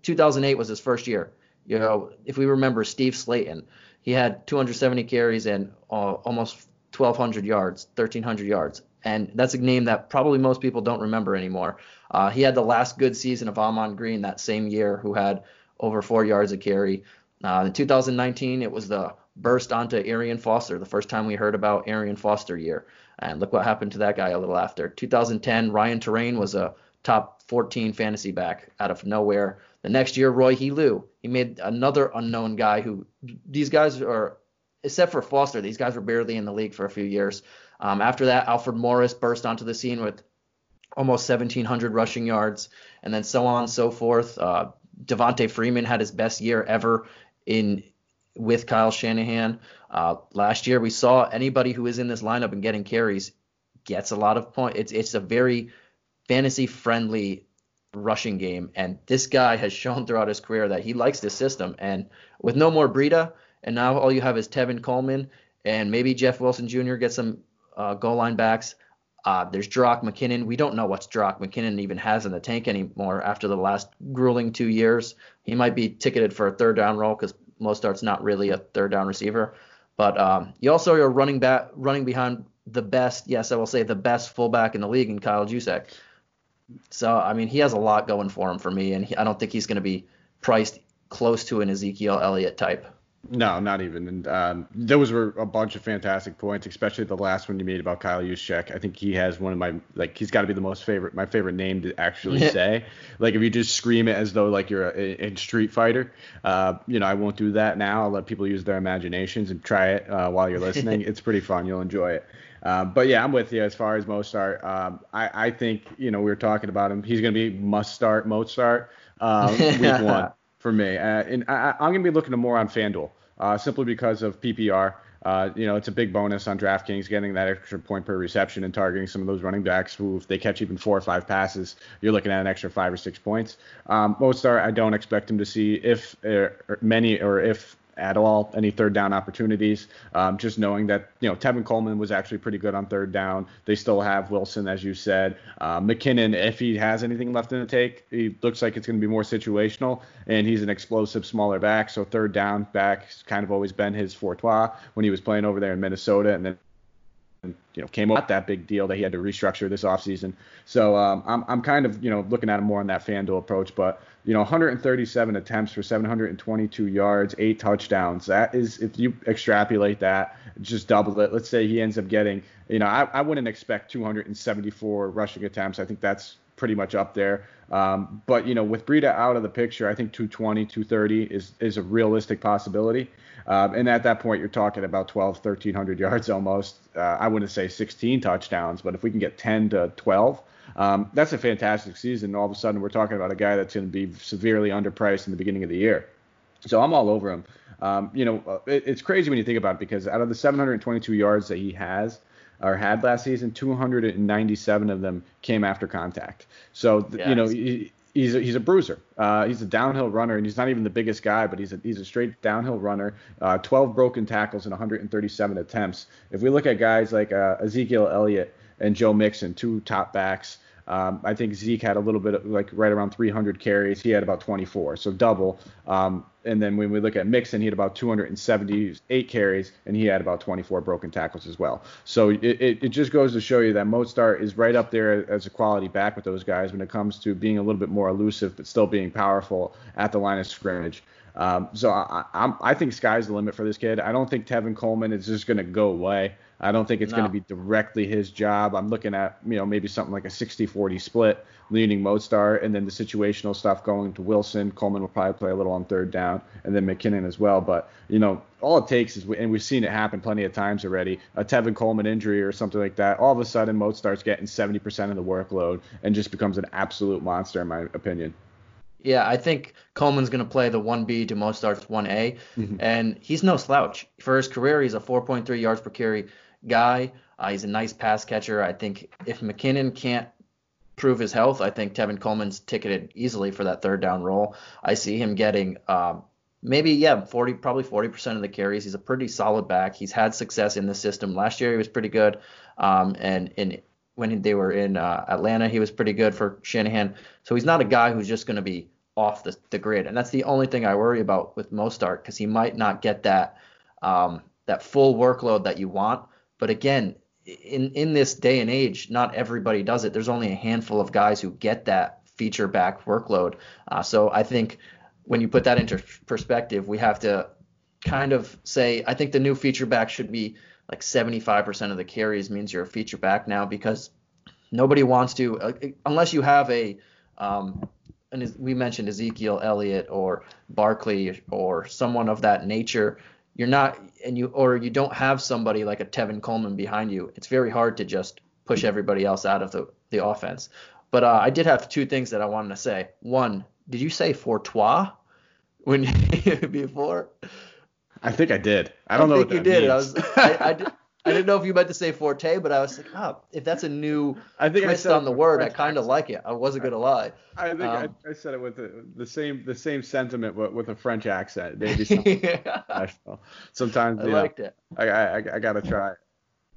2008 was his first year. You know, if we remember Steve Slaton, he had 270 carries and uh, almost 1,200 yards, 1,300 yards and that's a name that probably most people don't remember anymore. Uh, he had the last good season of Ahman Green that same year, who had over four yards a carry. Uh, in 2019, it was the burst onto Arian Foster, the first time we heard about Arian Foster year. And look what happened to that guy a little after. 2010, Ryan Torain was a top 14 fantasy back out of nowhere. The next year, Roy Helu, he made another unknown guy who these guys are, except for Foster, these guys were barely in the league for a few years. Um, after that, Alfred Morris burst onto the scene with almost 1,700 rushing yards, and then so on and so forth. Uh, Freeman had his best year ever in with Kyle Shanahan. Uh, last year, we saw anybody who is in this lineup and getting carries gets a lot of points. It's it's a very fantasy friendly rushing game, and this guy has shown throughout his career that he likes this system. And with no more Breida, and now all you have is Tevin Coleman and maybe Jeff Wilson Jr. gets some uh, goal line backs. Uh, there's Jerick McKinnon. We don't know what Jerick McKinnon even has in the tank anymore after the last grueling two years. He might be ticketed for a third down role because Mostert's not really a third down receiver. But um, you also are running back, running behind the best, yes, I will say the best fullback in the league in Kyle Juszczyk. So I mean, he has a lot going for him for me, and he, I don't think he's going to be priced close to an Ezekiel Elliott type. No, not even. And um, those were a bunch of fantastic points, especially the last one you made about Kyle Juszczyk. I think he has one of my like he's got to be the most favorite, my favorite name to actually say. Like if you just scream it as though like you're a, a Street Fighter, uh, you know I won't do that now. I'll let people use their imaginations and try it uh, while you're listening. (laughs) it's pretty fun. You'll enjoy it. Uh, but yeah, I'm with you as far as Mostert. Um, I, I think you know we were talking about him. He's going to be must start, Mozart uh, week (laughs) one for me. Uh, and I, am going to be looking more on FanDuel uh, simply because of PPR. Uh, you know, it's a big bonus on DraftKings getting that extra point per reception and targeting some of those running backs who, if they catch even four or five passes, you're looking at an extra five or six points. Um, Mostert, I don't expect him to see if uh, many or if at all any third down opportunities. Um, just knowing that you know Tevin Coleman was actually pretty good on third down. They still have Wilson, as you said. Uh, McKinnon, if he has anything left in the take, he looks like it's going to be more situational, and he's an explosive smaller back. So third down back kind of always been his forte when he was playing over there in Minnesota, and then you know came up that big deal that he had to restructure this offseason. So um, I'm I'm kind of you know looking at him more on that FanDuel approach, but you know 137 attempts for 722 yards, eight touchdowns. That is if you extrapolate that, just double it. Let's say he ends up getting you know I, I wouldn't expect 274 rushing attempts. I think that's pretty much up there. Um, but you know, with Breida out of the picture, I think 220, 230 is is a realistic possibility. Um, and at that point, you're talking about 12, 1300 yards almost. Uh, I wouldn't say 16 touchdowns, but if we can get 10 to 12, um, that's a fantastic season. All of a sudden, we're talking about a guy that's going to be severely underpriced in the beginning of the year. So I'm all over him. Um, you know, uh, it, it's crazy when you think about it because out of the 722 yards that he has, or had last season, 297 of them came after contact. So yes. you know he, he's a, he's a bruiser. Uh, he's a downhill runner, and he's not even the biggest guy, but he's a he's a straight downhill runner. Uh, 12 broken tackles and 137 attempts. If we look at guys like uh, Ezekiel Elliott and Joe Mixon, two top backs. Um, I think Zeke had a little bit of, like right around 300 carries. He had about 24, so double. Um, and then when we look at Mixon, he had about 278 carries, and he had about 24 broken tackles as well. So it, it, it just goes to show you that Mostert is right up there as a quality back with those guys when it comes to being a little bit more elusive, but still being powerful at the line of scrimmage. Um, so I, I, I think sky's the limit for this kid. I don't think Tevin Coleman is just going to go away. I don't think it's no. going to be directly his job. I'm looking at, you know, maybe something like a 60-40 split, leaning Mostert, and then the situational stuff going to Wilson. Coleman will probably play a little on third down, and then McKinnon as well. But you know, all it takes is, and we've seen it happen plenty of times already, a Tevin Coleman injury or something like that. All of a sudden, Mostert's getting 70% of the workload and just becomes an absolute monster, in my opinion. Yeah, I think Coleman's going to play the 1B to Mostert's 1A, mm-hmm. and he's no slouch. For his career, he's a 4.3 yards per carry guy. Uh, he's a nice pass catcher. I think if McKinnon can't prove his health, I think Tevin Coleman's ticketed easily for that third down role. I see him getting um, maybe yeah 40 probably 40% of the carries. He's a pretty solid back. He's had success in the system. Last year he was pretty good, um, and in when they were in uh, Atlanta he was pretty good for Shanahan. So he's not a guy who's just going to be off the, the grid, and that's the only thing I worry about with Mostert because he might not get that um, that full workload that you want. But again, in in this day and age, not everybody does it. There's only a handful of guys who get that feature back workload. Uh, so I think when you put that into perspective, we have to kind of say I think the new feature back should be like 75% of the carries means you're a feature back now because nobody wants to uh, unless you have a um, and we mentioned Ezekiel Elliott or Barkley or someone of that nature you're not and you or you don't have somebody like a Tevin Coleman behind you, it's very hard to just push everybody else out of the, the offense. But uh, I did have two things that I wanted to say. One, did you say Fortois when (laughs) before? I think I did. I don't I know think what you that did. means. I was, (laughs) I, I, did, I didn't know if you meant to say forte, but I was like, oh, if that's a new I think I twist said it on the with word, I kind of like it. I wasn't gonna lie. I think um, I, I said it with the, the same the same sentiment but with a French accent. (laughs) Maybe something I national. Sometimes you know, liked it. I, I I gotta try.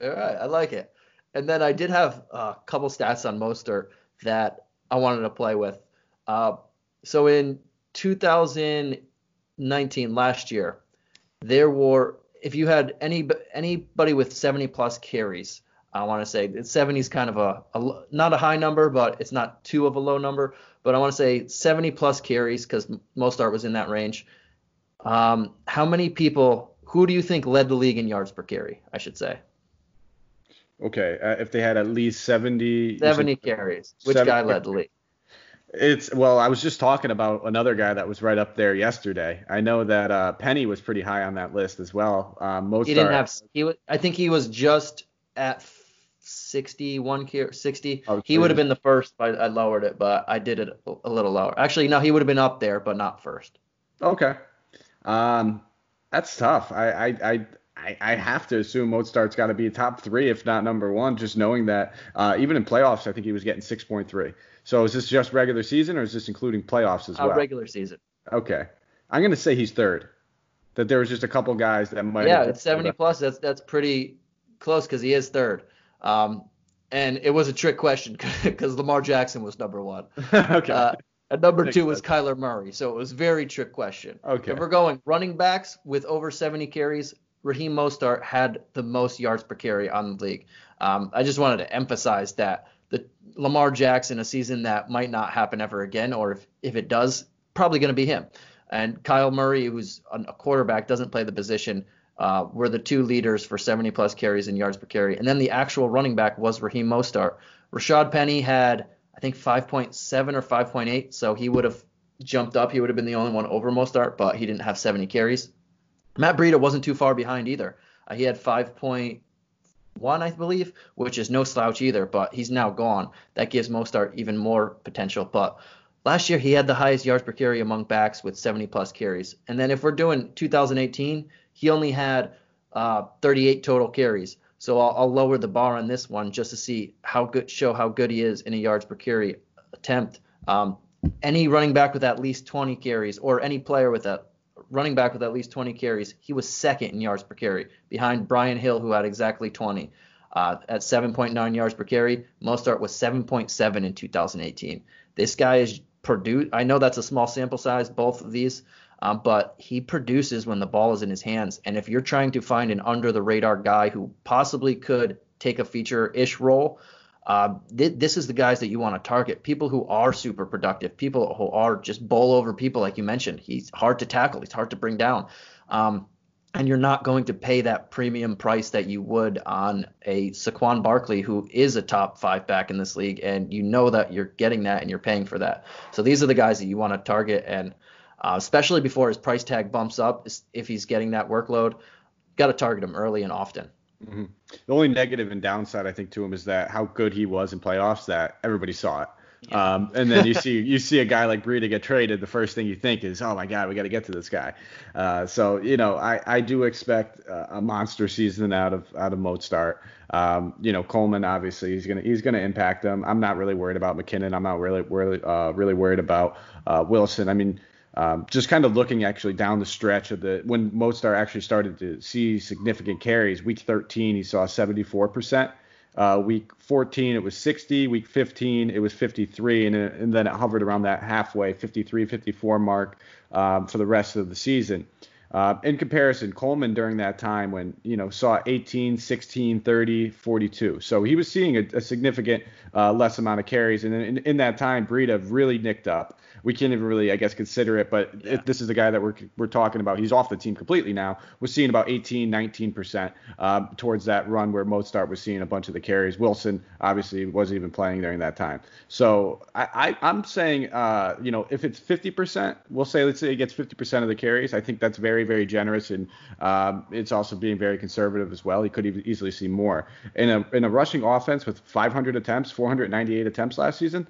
All right, I like it. And then I did have a couple stats on Mostert that I wanted to play with. Uh, so in 2019, last year, there were if you had any anybody with 70 plus carries, I want to say 70 is kind of a not a high number, but it's not too of a low number. But I want to say 70 plus carries because Mostert was in that range. Um, how many people? Who do you think led the league in yards per carry? I should say. Okay, uh, if they had at least 70. you said- 70 carries. Which 70 guy led the league? It's well, I was just talking about another guy that was right up there yesterday. I know that uh, Penny was pretty high on that list as well. Um, Mostert, He didn't have. He was. I think he was just at 61 60. Oh, he would have been the first. I, I lowered it, but I did it a, a little lower. Actually, no, he would have been up there, but not first. Okay. Um, that's tough. I I I. I I have to assume Mostert's got to be top three, if not number one, just knowing that uh, even in playoffs, I think he was getting 6.3. So is this just regular season or is this including playoffs as Uh, well? regular season. Okay. I'm going to say he's third. That there was just a couple guys that might Yeah, it's 70 plus. That's that's pretty close because he is third. Um, and it was a trick question (laughs) because Lamar Jackson was number one. (laughs) okay. Uh, and number two was. Kyler Murray. So it was very trick question. Okay. If we're going running backs with over 70 carries, Raheem Mostert had the most yards per carry on the league. Um, I just wanted to emphasize that the Lamar Jackson, a season that might not happen ever again, or if, if it does, probably going to be him. And Kyler Murray, who's a quarterback, doesn't play the position. Uh, were the two leaders for 70 plus carries and yards per carry. And then the actual running back was Raheem Mostert. Rashaad Penny had, I think, 5.7 or 5.8, so he would have jumped up. He would have been the only one over Mostert, but he didn't have 70 carries. Matt Breida wasn't too far behind either. Uh, he had 5.1, I believe, which is no slouch either, but he's now gone. That gives Mostert even more potential. But last year he had the highest yards per carry among backs with 70 plus carries. And then if we're doing 2018, he only had uh, 38 total carries. So I'll, I'll lower the bar on this one just to see how good, show how good he is in a yards per carry attempt. Um, any running back with at least 20 carries, or any player with a running back with at least 20 carries, he was second in yards per carry, behind Brian Hill, who had exactly 20 uh, at 7.9 yards per carry. Mostert was 7.7 in 2018. This guy is produced. I know that's a small sample size, both of these, um, but he produces when the ball is in his hands. And if you're trying to find an under the radar guy who possibly could take a feature ish role, uh, th- this is the guys that you want to target. People who are super productive, people who are just bowl over people, like you mentioned. He's hard to tackle, he's hard to bring down. Um, and you're not going to pay that premium price that you would on a Saquon Barkley, who is a top five back in this league, and you know that you're getting that and you're paying for that. So these are the guys that you want to target, and uh, especially before his price tag bumps up, if he's getting that workload, got to target him early and often. The only negative and downside I think to him is that how good he was in playoffs that everybody saw it. Um, and then you (laughs) see you see a guy like Breida get traded, the first thing you think is, oh my God, we got to get to this guy. Uh, so you know, I, I do expect uh, a monster season out of out of Mostert. Um, you know, Coleman obviously he's gonna he's gonna impact them. I'm not really worried about McKinnon. I'm not really really uh, really worried about uh, Wilson. I mean. Um, just kind of looking actually down the stretch of the when Mostert actually started to see significant carries. Week 13, he saw 74%. Uh, week 14, it was 60. Week 15, it was 53, and, and then it hovered around that halfway 53, 54 mark um, for the rest of the season. Uh, in comparison, Coleman during that time when you know saw 18, 16, 30, 42. So he was seeing a, a significant uh, less amount of carries, and in, in that time, Breida really nicked up. We can't even really, I guess, consider it, but Yeah. it, this is the guy that we're we're talking about. He's off the team completely now. Was seeing about 18, 19 percent um, towards that run where Mostert was seeing a bunch of the carries. Wilson obviously wasn't even playing during that time. So I, I I'm saying, uh, you know, if it's 50 percent, we'll say let's say it gets 50 percent of the carries. I think that's very very very generous, and um, it's also being very conservative as well. He could even easily see more in a in a rushing offense with 500 attempts, 498 attempts last season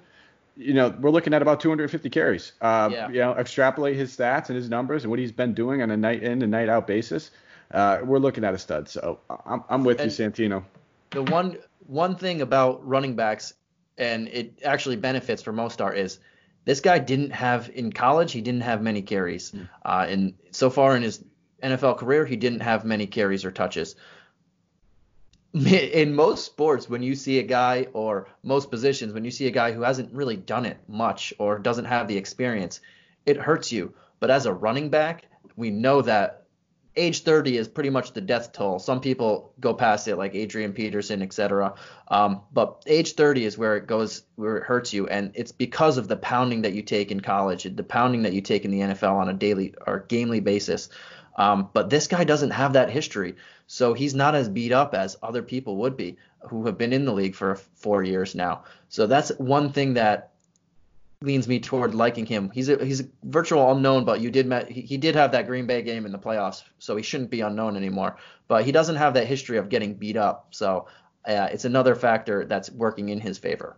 you know, we're looking at about 250 carries. Uh, yeah. You know, extrapolate his stats and his numbers and what he's been doing on a night in and night out basis. Uh, we're looking at a stud. So I'm, I'm with and you, Santino. The one one thing about running backs, and it actually benefits for Mostert, is this guy didn't have in college. He didn't have many carries. Mm. Uh, and so far in his NFL career, he didn't have many carries or touches. (laughs) In most sports, when you see a guy, or most positions, when you see a guy who hasn't really done it much or doesn't have the experience, it hurts you. But as a running back, we know that age 30 is pretty much the death toll. Some people go past it, like Adrian Peterson, etc. Um, but age 30 is where it goes, where it hurts you, and it's because of the pounding that you take in college, the pounding that you take in the NFL on a daily or gamely basis. Um, but this guy doesn't have that history, so he's not as beat up as other people would be who have been in the league for four years now. So that's one thing that leans me toward liking him. He's a he's a virtual unknown, but you did met, he, he did have that Green Bay game in the playoffs, so he shouldn't be unknown anymore. But he doesn't have that history of getting beat up, so uh, it's another factor that's working in his favor.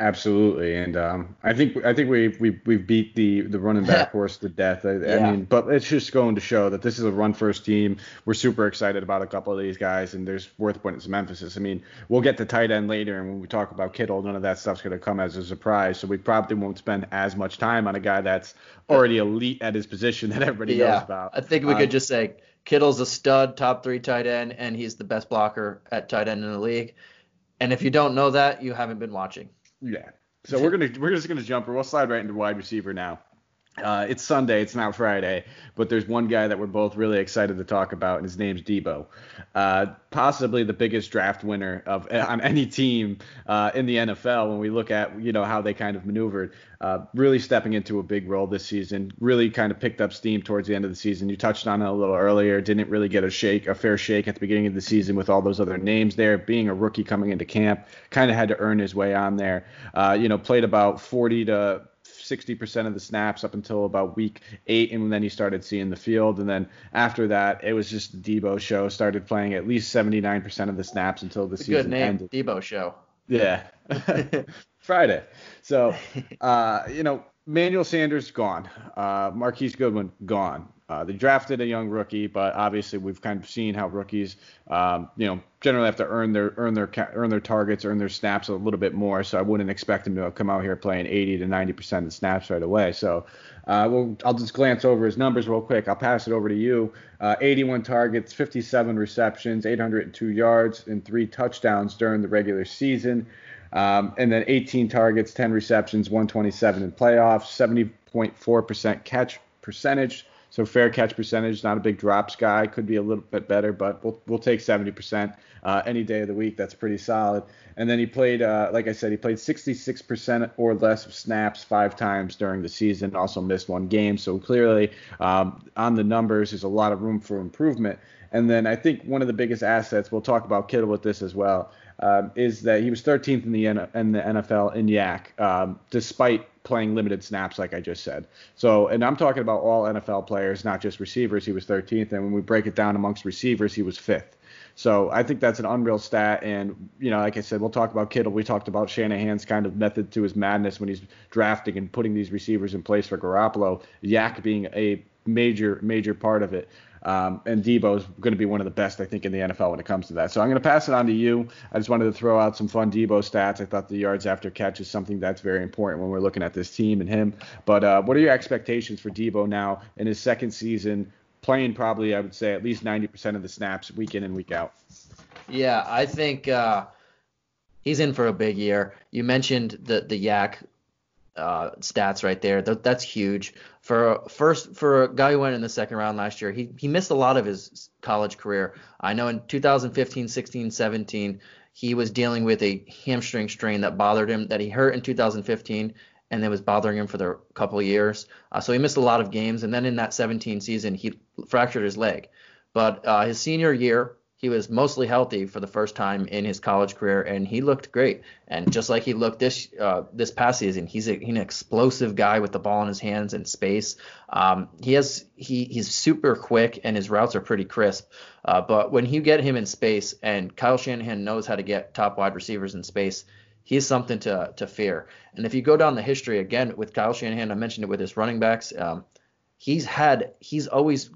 Absolutely, and um, I think I think we we we've beat the the running back (laughs) horse to death. I, yeah. I, mean, but it's just going to show that this is a run first team. We're super excited about a couple of these guys, and there's worth putting some emphasis. I mean, we'll get to tight end later, and when we talk about Kittle, none of that stuff's going to come as a surprise. So we probably won't spend as much time on a guy that's already elite at his position that everybody yeah. knows about. I think we um, could just say Kittle's a stud, top three tight end, and he's the best blocker at tight end in the league. And if you don't know that, you haven't been watching. Yeah. So we're gonna we're just gonna jump. Or we'll slide right into wide receiver now. Uh, it's Sunday, it's not Friday, but there's one guy that we're both really excited to talk about, and his name's Deebo. Uh, possibly the biggest draft winner of on any team uh, in the NFL when we look at you know how they kind of maneuvered. Uh, really stepping into a big role this season. Really kind of picked up steam towards the end of the season. You touched on it a little earlier. Didn't really get a shake, a fair shake at the beginning of the season with all those other names there. Being a rookie coming into camp, kind of had to earn his way on there. Uh, you know, played about 40 to 60% of the snaps up until about week eight, and then he started seeing the field. And then after that, it was just the Deebo show. Started playing at least 79% of the snaps until the season good name, ended. Deebo show. Yeah, (laughs) Friday. So, (laughs) uh, you know, Manuel Sanders gone. Uh, Marquise Goodwin gone. Uh, they drafted a young rookie, but obviously we've kind of seen how rookies, um, you know, generally have to earn their earn their earn their targets, earn their snaps a little bit more. So I wouldn't expect him to come out here playing 80 to 90 percent of the snaps right away. So, uh, we'll, I'll just glance over his numbers real quick. I'll pass it over to you. Uh, 81 targets, 57 receptions, 802 yards, and three touchdowns during the regular season. Um, and then 18 targets, 10 receptions, 127 in playoffs, 70.4% catch percentage. So fair catch percentage, not a big drops guy. Could be a little bit better, but we'll we'll take 70% uh, any day of the week. That's pretty solid. And then he played, uh, like I said, he played 66% or less of snaps five times during the season. Also missed one game. So clearly, um, on the numbers, there's a lot of room for improvement. And then I think one of the biggest assets, we'll talk about Kittle with this as well, um, is that he was 13th in the N- in the NFL in YAC, um, despite playing limited snaps, like I just said. So, and I'm talking about all NFL players, not just receivers. He was 13th, and when we break it down amongst receivers, he was fifth. So I think that's an unreal stat. And, you know, like I said, we'll talk about Kittle. We talked about Shanahan's kind of method to his madness when he's drafting and putting these receivers in place for Garoppolo, YAC being a major, major part of it. Um, and Deebo is going to be one of the best, I think, in the NFL when it comes to that. So I'm going to pass it on to you. I just wanted to throw out some fun Deebo stats. I thought the yards after catch is something that's very important when we're looking at this team and him. But uh, what are your expectations for Deebo now in his second season, playing probably, I would say, at least 90% of the snaps week in and week out? Yeah, I think uh, he's in for a big year. You mentioned the the YAC uh, stats right there. Th- that's huge for first for a guy who went in the second round last year. He he missed a lot of his college career. I know in 2015, 16, 17, he was dealing with a hamstring strain that bothered him that he hurt in 2015 and that was bothering him for the couple of years. Uh, so he missed a lot of games. And then in that 17 season, he fractured his leg. But uh, his senior year, he was mostly healthy for the first time in his college career, and he looked great. And just like he looked this uh, this past season, he's, a, he's, an explosive guy with the ball in his hands and space. Um, he has he he's super quick, and his routes are pretty crisp. Uh, but when you get him in space, and Kyle Shanahan knows how to get top wide receivers in space, he's something to to fear. And if you go down the history again with Kyle Shanahan, I mentioned it with his running backs. Um, he's had he's always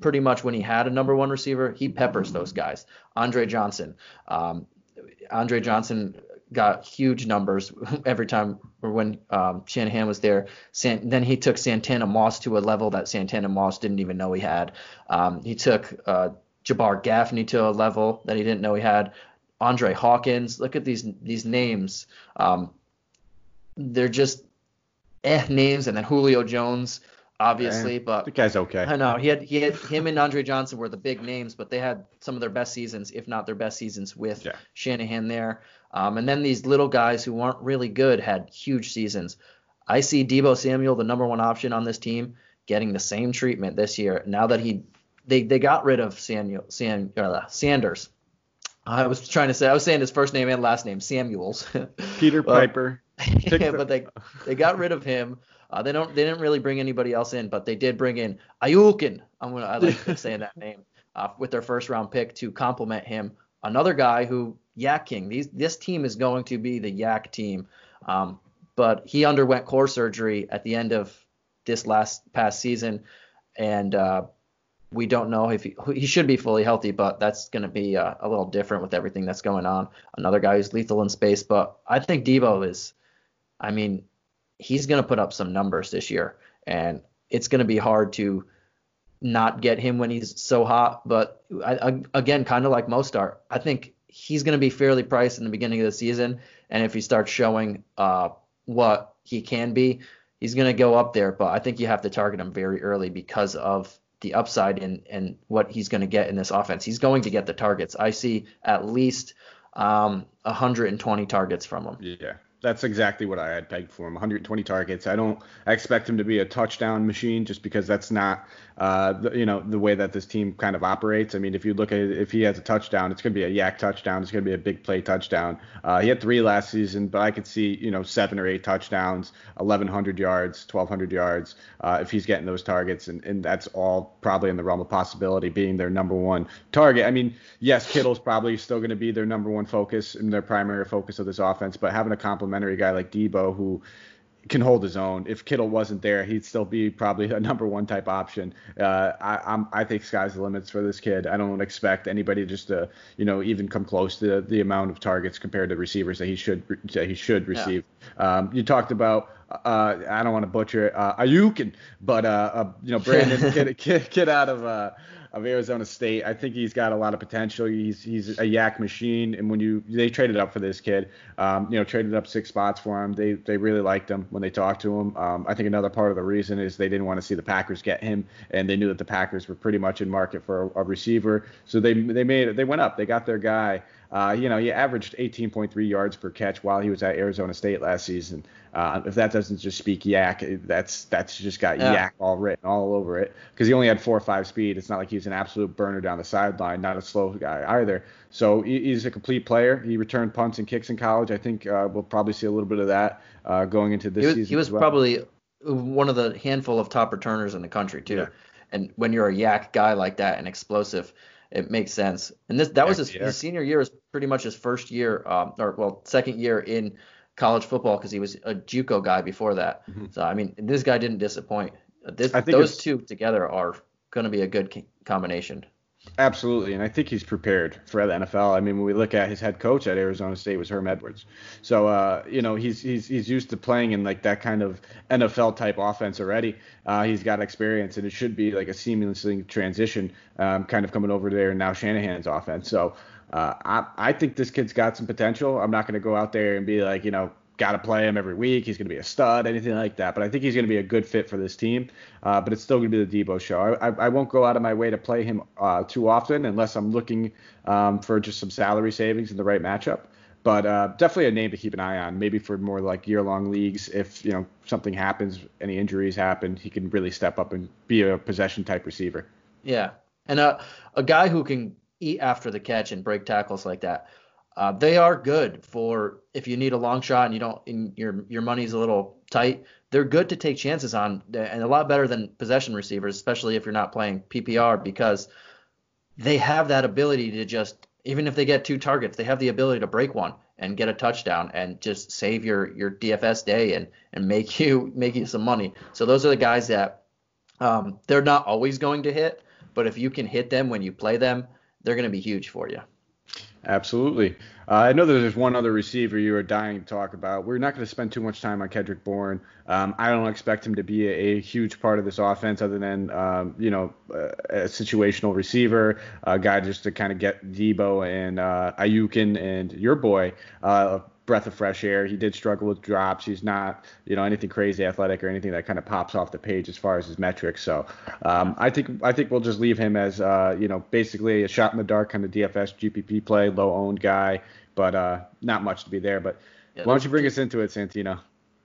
pretty much when he had a number one receiver, he peppers those guys. Andre Johnson, um, Andre Johnson got huge numbers (laughs) every time or when um, Shanahan was there. San, then he took Santana Moss to a level that Santana Moss didn't even know he had. Um, he took uh, Jabar Gaffney to a level that he didn't know he had. Andre Hawkins. Look at these these names. Um, they're just eh names, and then Julio Jones, obviously, but the guy's okay. I know he had he had him and Andre Johnson were the big names, but they had some of their best seasons, if not their best seasons, with Yeah. Shanahan there. Um, and then these little guys who weren't really good had huge seasons. I see Deebo Samuel, the number one option on this team, getting the same treatment this year. Now that he they they got rid of Samuel San, uh, Sanders. I was trying to say I was saying his first name and last name Samuels. (laughs) Peter Well, Piper. (laughs) Yeah, but they they got rid of him. Uh, they don't they didn't really bring anybody else in, but they did bring in Ayukin. I'm gonna I like (laughs) saying that name uh, with their first round pick to complement him. Another guy who Yak King. These this team is going to be the YAC team. Um, but he underwent core surgery at the end of this last past season, and uh, we don't know if he, he should be fully healthy, but that's going to be uh, a little different with everything that's going on. Another guy who's lethal in space, but I think Deebo is, I mean, he's going to put up some numbers this year, and it's going to be hard to not get him when he's so hot. But I, I, again, kind of like Mostert, I think he's going to be fairly priced in the beginning of the season, and if he starts showing uh, what he can be, he's going to go up there. But I think you have to target him very early because of the upside and and what he's going to get in this offense. He's going to get the targets. I see at least um, 120 targets from him. Yeah, that's exactly what I had pegged for him. 120 targets. I don't I expect him to be a touchdown machine just because that's not uh, the, you know the way that this team kind of operates. I mean, if you look at it, if he has a touchdown, it's going to be a YAC touchdown. It's going to be a big play touchdown. Uh, he had three last season, but I could see you know seven or eight touchdowns, 1,100 yards, 1,200 yards uh, if he's getting those targets, and, and that's all probably in the realm of possibility being their number one target. I mean, yes, Kittle's probably still going to be their number one focus and their primary focus of this offense, but having a complimentary guy like Deebo who can hold his own. If Kittle wasn't there, he'd still be probably a number one type option. Uh, I, I'm, I think sky's the limits for this kid. I don't expect anybody just to, you know, even come close to the amount of targets compared to receivers that he should that he should receive. Um, you talked about. Uh, I don't want to butcher it, uh, Aiyuk, but uh, uh, you know, Brandon, kid, kid, kid out of uh, of Arizona State. I think he's got a lot of potential. He's he's a YAC machine, and when you they traded up for this kid, um, you know, traded up six spots for him. They they really liked him when they talked to him. Um, I think another part of the reason is they didn't want to see the Packers get him, and they knew that the Packers were pretty much in market for a, a receiver. So they they made it. They went up. They got their guy. Uh, you know, he averaged 18.3 yards per catch while he was at Arizona State last season. Uh, if that doesn't just speak YAC, that's that's just got Yeah. YAC all written all over it. Because he only had four or five speed. It's not like he's an absolute burner down the sideline, not a slow guy either. So he, he's a complete player. He returned punts and kicks in college. I think uh, we'll probably see a little bit of that uh, going into this He was, season. he was as well. probably one of the handful of top returners in the country too. Yeah. And when you're a yak guy like that and explosive, it makes sense. And this that was his, his senior year is pretty much his first year, um, or well, second year in college football because he was a JUCO guy before that. So I mean, this guy didn't disappoint. This, Mm-hmm. Those two together are going to be a good combination. Absolutely, and I think he's prepared for the NFL. I mean, when we look at his head coach at Arizona State was Herm Edwards, so uh, you know he's he's he's used to playing in like that kind of NFL type offense already. Uh, he's got experience, and it should be like a seamlessly transition, um, kind of coming over there and now Shanahan's offense. So uh, I I think this kid's got some potential. I'm not going to go out there and be like you know got to play him every week. He's going to be a stud, anything like that. But I think he's going to be a good fit for this team. Uh, but it's still going to be the Deebo show. I, I, I won't go out of my way to play him uh, too often unless I'm looking um, for just some salary savings in the right matchup. But uh, definitely a name to keep an eye on. Maybe for more like year-long leagues, if you know something happens, any injuries happen, he can really step up and be a possession type receiver. Yeah, and a a guy who can eat after the catch and break tackles like that. Uh, they are good for if you need a long shot and you don't and your your money's a little tight. They're good to take chances on and a lot better than possession receivers, especially if you're not playing PPR because they have that ability to just even if they get two targets, they have the ability to break one and get a touchdown and just save your your DFS day and and make (laughs) you make you some money. So those are the guys that um, they're not always going to hit, but if you can hit them when you play them, they're going to be huge for you. Absolutely. Uh, I know that there's one other receiver you are dying to talk about. We're not going to spend too much time on Kendrick Bourne. Um, I don't expect him to be a, a, huge part of this offense, other than um, you know a, a, situational receiver, a guy just to kind of get Deebo and uh, Ayukin and your boy uh, breath of fresh air. He did struggle with drops. He's not, you know, anything crazy athletic or anything that kind of pops off the page as far as his metrics. So um, I think I think we'll just leave him as, uh, you know, basically a shot in the dark kind of DFS GPP play, low owned guy, but uh, not much to be there. But yeah, why don't you bring us into it, Santino?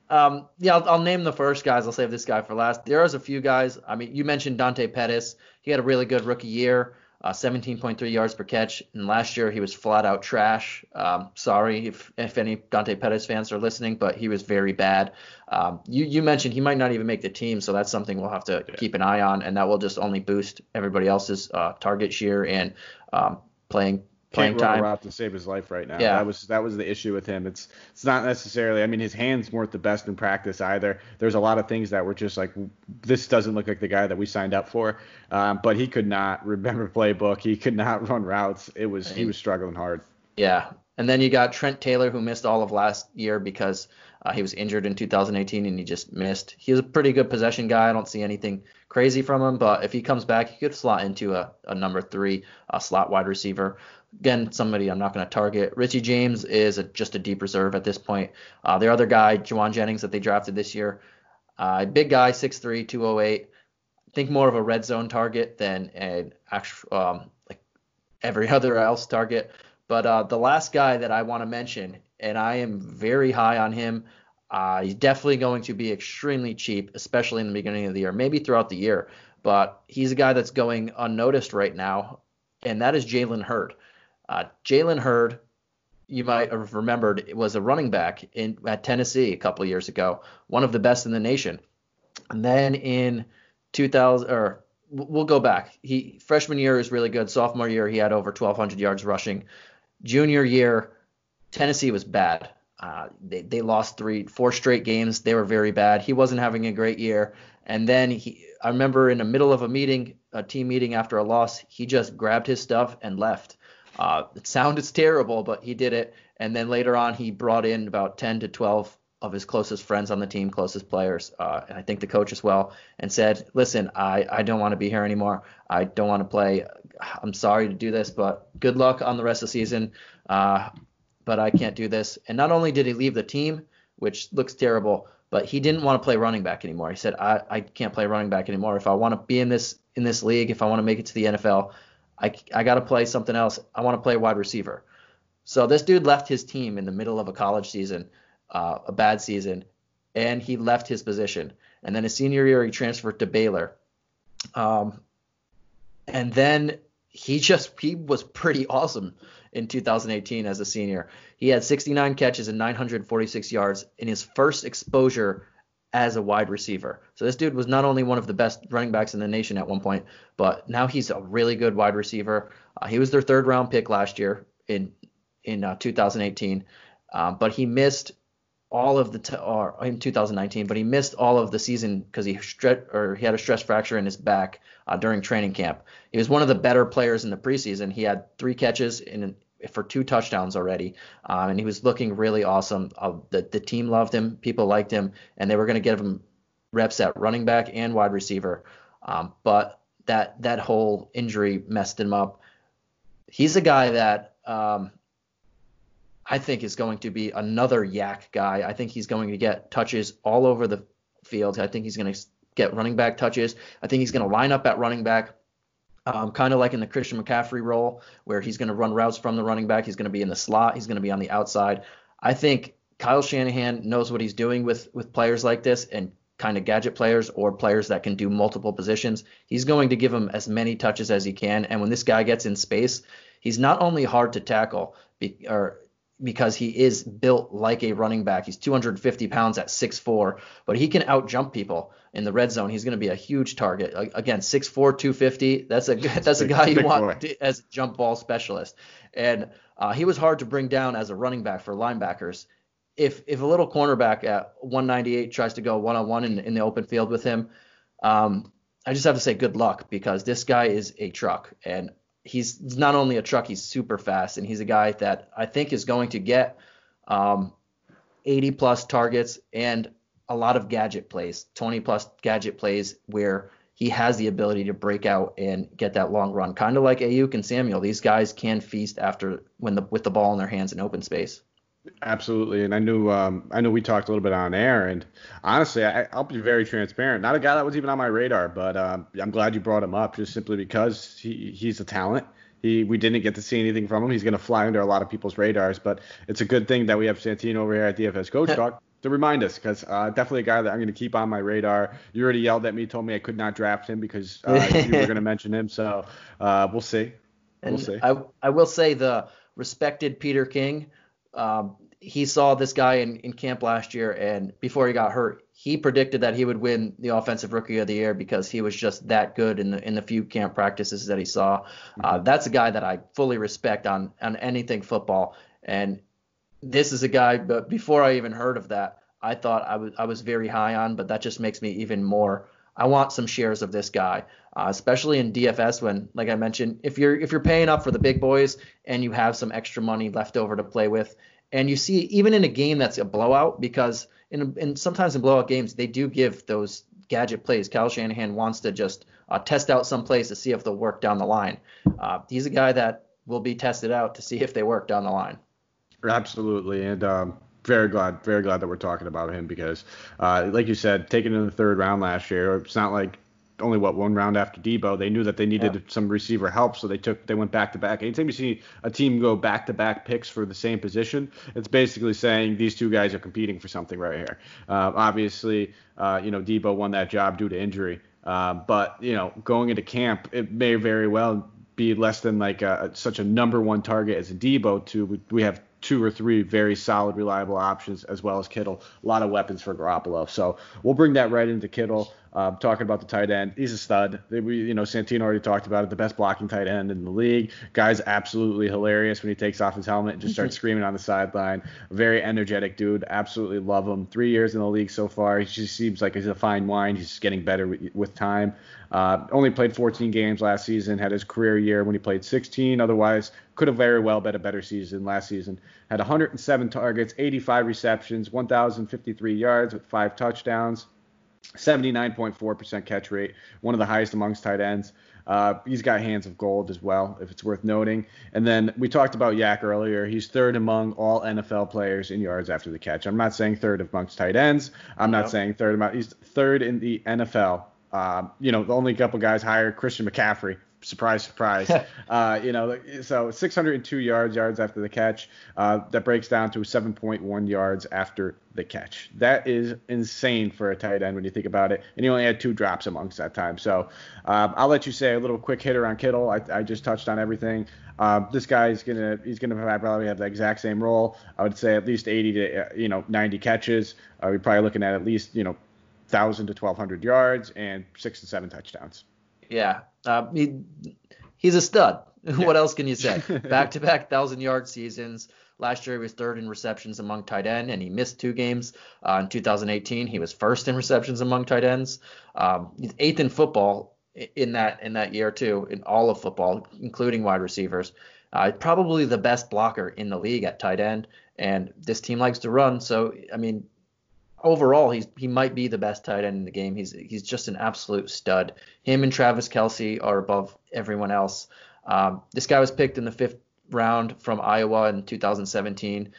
Um, yeah, I'll, I'll, name the first guys. I'll save this guy for last. There is a few guys. I mean, you mentioned Dante Pettis. He had a really good rookie year uh, 17.3 yards per catch. And last year he was flat out trash. Um, sorry if, if any Dante Pettis fans are listening, but he was very bad. Um, you, you mentioned he might not even make the team, so that's something we'll have to yeah. keep an eye on, and that will just only boost everybody else's uh, target share and um, playing playing Can't time. route to save his life right now. Yeah. That was that was the issue with him. It's it's not necessarily. I mean, his hands weren't the best in practice either. There's a lot of things that were just like this doesn't look like the guy that we signed up for. Um, but he could not remember (laughs) playbook. He could not run routes. It was he was struggling hard. Yeah. And then you got Trent Taylor who missed all of last year because uh, he was injured in 2018 and he just missed. He was a pretty good possession guy. I don't see anything crazy from him, but if he comes back, he could slot into a, a number three uh, slot wide receiver. Again, somebody I'm not going to target. Richie James is a, just a deep reserve at this point. Uh, the other guy, Jauan Jennings, that they drafted this year, uh, big guy, 6'3", 208. Think more of a red zone target than an actual um, like every (laughs) other else target. But uh, the last guy that I want to mention, and I am very high on him. Uh, he's definitely going to be extremely cheap, especially in the beginning of the year, maybe throughout the year. But he's a guy that's going unnoticed right now, and that is Jalen Hurd. Uh, Jalen Hurd, you might have remembered, was a running back in at Tennessee a couple of years ago, one of the best in the nation. And then in 2000, or we'll go back. He freshman year is really good. Sophomore year, he had over 1,200 yards rushing. Junior year, Tennessee was bad. Uh, they, they lost three, four straight games. They were very bad. He wasn't having a great year. And then he, I remember in the middle of a meeting, a team meeting after a loss, he just grabbed his stuff and left. Uh, it sounded terrible, but he did it. And then later on, he brought in about 10 to 12 of his closest friends on the team, closest players, uh, and I think the coach as well, and said, "Listen, I, I don't want to be here anymore. I don't want to play. I'm sorry to do this, but good luck on the rest of the season. Uh, but I can't do this." And not only did he leave the team, which looks terrible, but he didn't want to play running back anymore. He said, "I, I can't play running back anymore. If I want to be in this in this league, if I want to make it to the NFL, I, I got to play something else. I want to play wide receiver. So this dude left his team in the middle of a college season, uh, a bad season, and he left his position. And then his senior year, he transferred to Baylor. Um, and then he (laughs) just he was pretty awesome in 2018 as a senior. He had 69 catches and 946 yards in his first exposure as a wide receiver. So this dude was not only one of the best running backs in the nation at one point, but now he's a really good wide receiver. Uh, he was their third round pick last year in in uh, 2018, um, but he missed all of the t- or in 2019, but he missed all of the season because he stre- or he had a stress fracture in his back uh, during training camp. He was one of the better players in the preseason. He had three catches in for two touchdowns already, um, and he was looking really awesome. Uh, the the team loved him, people liked him, and they were going to give him reps at running back and wide receiver. Um, but that that whole injury messed him up. He's a guy that um, I think is going to be another YAC guy. I think he's going to get touches all over the field. I think he's going to get running back touches. I think he's going to line up at running back um, kind of like in the Christian McCaffrey role, where he's going to run routes from the running back. He's going to be in the slot. He's going to be on the outside. I think Kyle Shanahan knows what he's doing with with players like this and kind of gadget players or players that can do multiple positions. He's going to give him as many touches as he can. And when this guy gets in space, he's not only hard to tackle, be, or because he is built like a running back. He's 250 pounds at 6'4, but he can outjump people in the red zone. He's going to be a huge target. Again, 6'4, 250. That's a that's a guy you want boy. as a jump ball specialist. And uh, he was hard to bring down as a running back for linebackers. If if a little cornerback at 198 tries to go one on one in the open field with him, um, I just have to say good luck because this guy is a truck and he's not only a truck, he's super fast, and he's a guy that I think is going to get um, 80 plus targets and a lot of gadget plays, 20 plus gadget plays where he has the ability to break out and get that long run, kind of like Aiyuk and Samuel. These guys can feast after when the with the ball in their hands in open space. Absolutely, and I knew um, I knew we talked a little bit on air, and honestly, I, will be very transparent. Not a guy that was even on my radar, but um, I'm glad you brought him up, just simply because he, he's a talent. He we didn't get to see anything from him. He's going to fly under a lot of people's radars, but it's a good thing that we have Santino over here at DFS Coach Talk to remind us, because uh, definitely a guy that I'm going to keep on my radar. You already yelled at me, told me I could not draft him because uh, you were going (laughs) to mention him, so uh, we'll see. We'll and see. I I will say the respected Peter King um, he saw this guy in, in camp last year, and before he got hurt, he predicted that he would win the offensive rookie of the year because he was just that good in the in the few camp practices that he saw. Uh, mm-hmm. that's a guy that I fully respect on on anything football, and this is a guy. But before I even heard of that, I thought I was I was very high on, but that just makes me even more. I want some shares of this guy, uh, especially in DFS when, like I mentioned, if you're if you're paying up for the big boys and you have some extra money left over to play with, and you see even in a game that's a blowout, because in, in sometimes in blowout games they do give those gadget plays. Kyle Shanahan wants to just uh, test out some plays to see if they'll work down the line. Uh, he's a guy that will be tested out to see if they work down the line. Absolutely, and um, very glad, very glad that we're talking about him because, uh, like you said, taken in the third round last year, it's not like only what one round after Deebo. They knew that they needed yeah. some receiver help, so they took they went back to back. Anytime you see a team go back to back picks for the same position, it's basically saying these two guys are competing for something right here. Uh, obviously, uh, you know Deebo won that job due to injury, uh, but you know going into camp, it may very well be less than like a, such a number one target as a Deebo. To we have two or three very solid, reliable options, as well as Kittle. A lot of weapons for Garoppolo. So we'll bring that right into Kittle. Um, talking about the tight end, he's a stud. We, you know, Santino already talked about it. The best blocking tight end in the league. Guy's absolutely hilarious when he takes off his helmet and just starts (laughs) screaming on the sideline. Very energetic dude. Absolutely love him. Three years in the league so far. He just seems like he's a fine wine. He's getting better with, with time. Uh, only played 14 games last season. Had his career year when he played 16. Otherwise, could have very well been a better season last season. Had 107 targets, 85 receptions, 1,053 yards with five touchdowns. 79.4% catch rate, one of the highest amongst tight ends. Uh, he's got hands of gold as well, if it's worth noting. And then we talked about YAC earlier. He's third among all NFL players in yards after the catch. I'm not saying third amongst tight ends. I'm not saying third among. He's third in the NFL. Uh, you know, the only couple guys higher, Christian McCaffrey surprise, surprise. (laughs) uh, you know, so 602 yards, yards after the catch. Uh, that breaks down to 7.1 yards after the catch. That is insane for a tight end when you think about it. And he only had two drops amongst that time. So um, I'll let you say a little quick hitter on Kittle. I, I just touched on everything. Uh, this guy's gonna he's gonna probably have the exact same role. I would say at least 80 to uh, you know 90 catches. Uh, we're probably looking at at least you know 1,000 to 1,200 yards and six to seven touchdowns. Yeah, uh, he, he's a stud. (laughs) Yeah. what else can you say? (laughs) Back to back thousand yard seasons. Last year he was third in receptions among tight end, and he missed two games. Uh, in 2018, he was first in receptions among tight ends. Um, he's eighth in football in that in that year too, in all of football, including wide receivers. Uh, probably the best blocker in the league at tight end, and this team likes to run. So I mean, overall, he's he might be the best tight end in the game. He's he's just an absolute stud. Him and Travis Kelce are above everyone else. Um, this guy was picked in the fifth round from Iowa in 2017.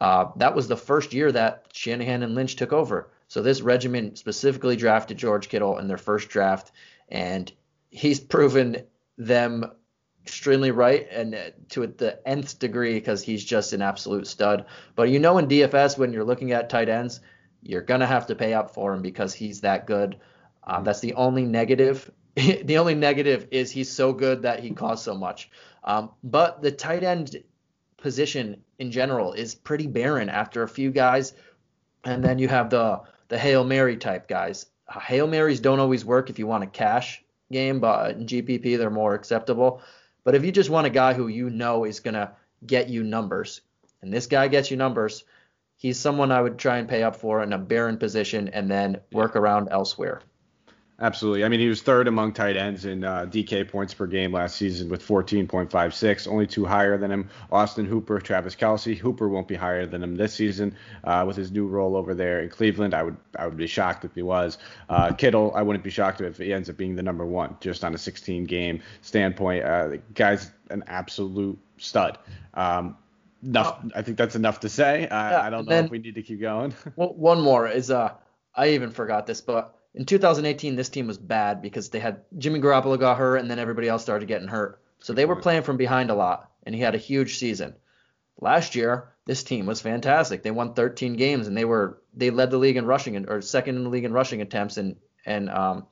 Uh, that was the first year that Shanahan and Lynch took over. So this regiment specifically drafted George Kittle in their first draft, and he's proven them extremely right and to the nth degree because he's just an absolute stud. But you know in DFS when you're looking at tight ends, you're gonna have to pay up for him because he's that good. Um, that's the only negative. (laughs) the only negative is he's so good that he costs so much. Um, but the tight end position in general is pretty barren after a few guys, and then you have the the hail mary type guys. Hail marys don't always work if you want a cash game, but in GPP they're more acceptable. But if you just want a guy who you know is gonna get you numbers, and this guy gets you numbers, he's someone I would try and pay up for in a barren position and then work around elsewhere. Absolutely. I mean, he was third among tight ends in uh, DK points per game last season with 14.56, only two higher than him. Austin Hooper, Travis Kelce. Hooper won't be higher than him this season uh, with his new role over there in Cleveland. I would I would be shocked if he was. Uh, Kittle, I wouldn't be shocked if he ends up being the number one just on a 16 game standpoint. Uh, the guy's an absolute stud. Um, enough. I think that's enough to say. I, yeah, I don't know then, if we need to keep going. (laughs) well, one more is uh, I even forgot this, but in 2018, this team was bad because they had Jimmy Garoppolo got hurt, and then everybody else started getting hurt. So they were playing from behind a lot, and he had a huge season. Last year, this team was fantastic. They won 13 games, and they were they led the league in rushing or second in the league in rushing attempts, and and um,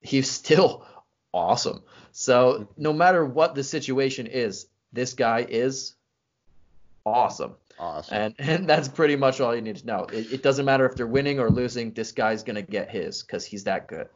he's (laughs) still awesome. So no matter what the situation is, this guy is awesome. Awesome. And (laughs) and that's pretty much all you need to know. It, it doesn't matter if they're winning or losing. This guy's gonna get his because he's that good.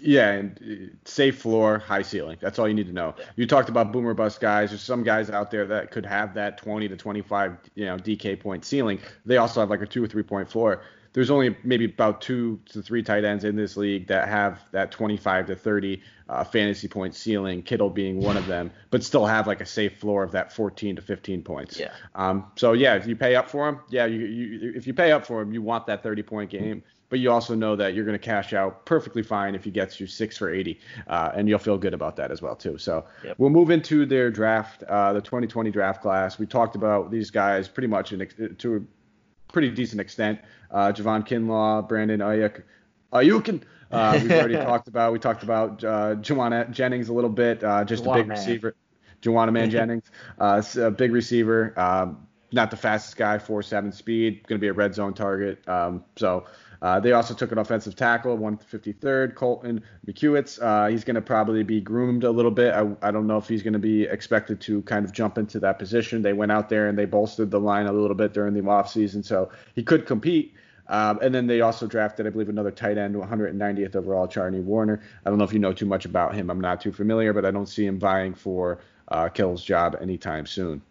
Yeah, and uh, safe floor, high ceiling. That's all you need to know. You talked about boomer bust guys. There's some guys out there that could have that 20 to 25, you know, DK point ceiling. They also have like a two or three point floor there's only maybe about two to three tight ends in this league that have that 25 to 30 uh, fantasy point ceiling, Kittle being one of them, but still have like a safe floor of that 14 to 15 points. Yeah. Um, so yeah, if you pay up for him, yeah, you, you if you pay up for him, you want that 30 point game, but you also know that you're going to cash out perfectly fine if he gets you six for 80, uh, and you'll feel good about that as well too. So yep. we'll move into their draft, uh, the 2020 draft class. We talked about these guys pretty much in, to pretty decent extent. Uh, Javon Kinlaw, Brandon Aiyuk, Ayukin. Uh, we've already (laughs) talked about. We talked about uh, Jauan Jennings a little bit. Uh, just Juwan a big man. receiver. Juwan Man (laughs) Jennings, uh, a big receiver. Um, not the fastest guy, four seven speed. Going to be a red zone target. Um, so uh, they also took an offensive tackle, 153rd, Colton McKivitz. Uh, he's going to probably be groomed a little bit. I, I don't know if he's going to be expected to kind of jump into that position. They went out there and they bolstered the line a little bit during the offseason, so he could compete. Um, and then they also drafted, I believe, another tight end, 190th overall, Charlie Woerner. I don't know if you know too much about him. I'm not too familiar, but I don't see him vying for uh, Kill's job anytime soon.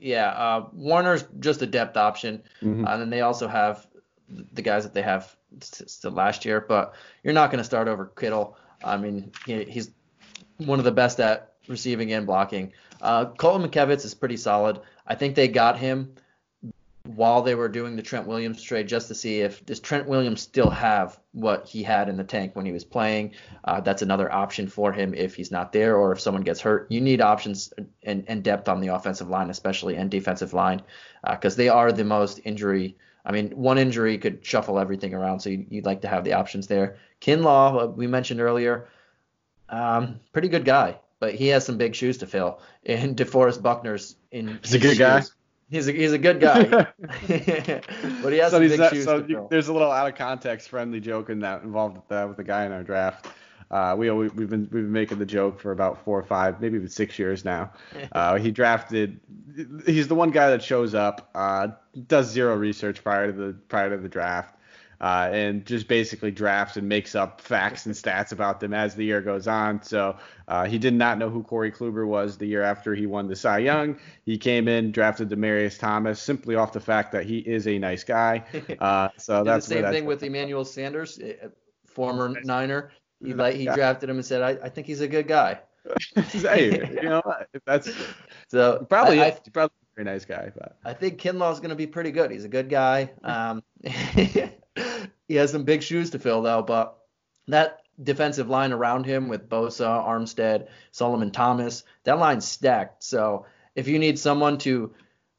Yeah, uh, Woerner's just a depth option, mm-hmm. uh, and then they also have the guys that they have still last year. But you're not going to start over Kittle. I mean, he, he's one of the best at receiving and blocking. Uh, Colton McKivitz is pretty solid. I think they got him while they were doing the Trent Williams trade just to see if does Trent Williams still have what he had in the tank when he was playing. Uh, that's another option for him if he's not there or if someone gets hurt. You need options and, and depth on the offensive line, especially and defensive line, because uh, they are the most injury I mean, one injury could shuffle everything around, so you'd, like to have the options there. Kinlaw, uh, we mentioned earlier, um, pretty good guy, but he has some big shoes to fill. (laughs) And DeForest Buckner's in. He's a good shoes. guy. He's a, he's a good guy, (laughs) (laughs) but he has so some big shoes so to fill. There's a little out of context friendly joke in that involved with, uh, with the guy in our draft. Uh, we we've been we've been making the joke for about four or five, maybe even six years now. (laughs) Uh, he drafted. He's the one guy that shows up, uh, does zero research prior to the prior to the draft, uh, and just basically drafts and makes up facts and stats about them as the year goes on. So uh, he did not know who Corey Kluber was the year after he won the Cy Young. He came in, drafted Demaryius Thomas simply off the fact that he is a nice guy. (laughs) Uh, so that's the same thing with Emmanuel Sanders, former Niner. He like he drafted him and said, I, I think he's a good guy. (laughs) hey, you (laughs) know that's so probably I, I, probably a very nice guy. But I think Kinlaw's going to be pretty good. He's a good guy. Um, (laughs) he has some big shoes to fill though, but that defensive line around him with Bosa, Armstead, Solomon Thomas, that line's stacked. So if you need someone to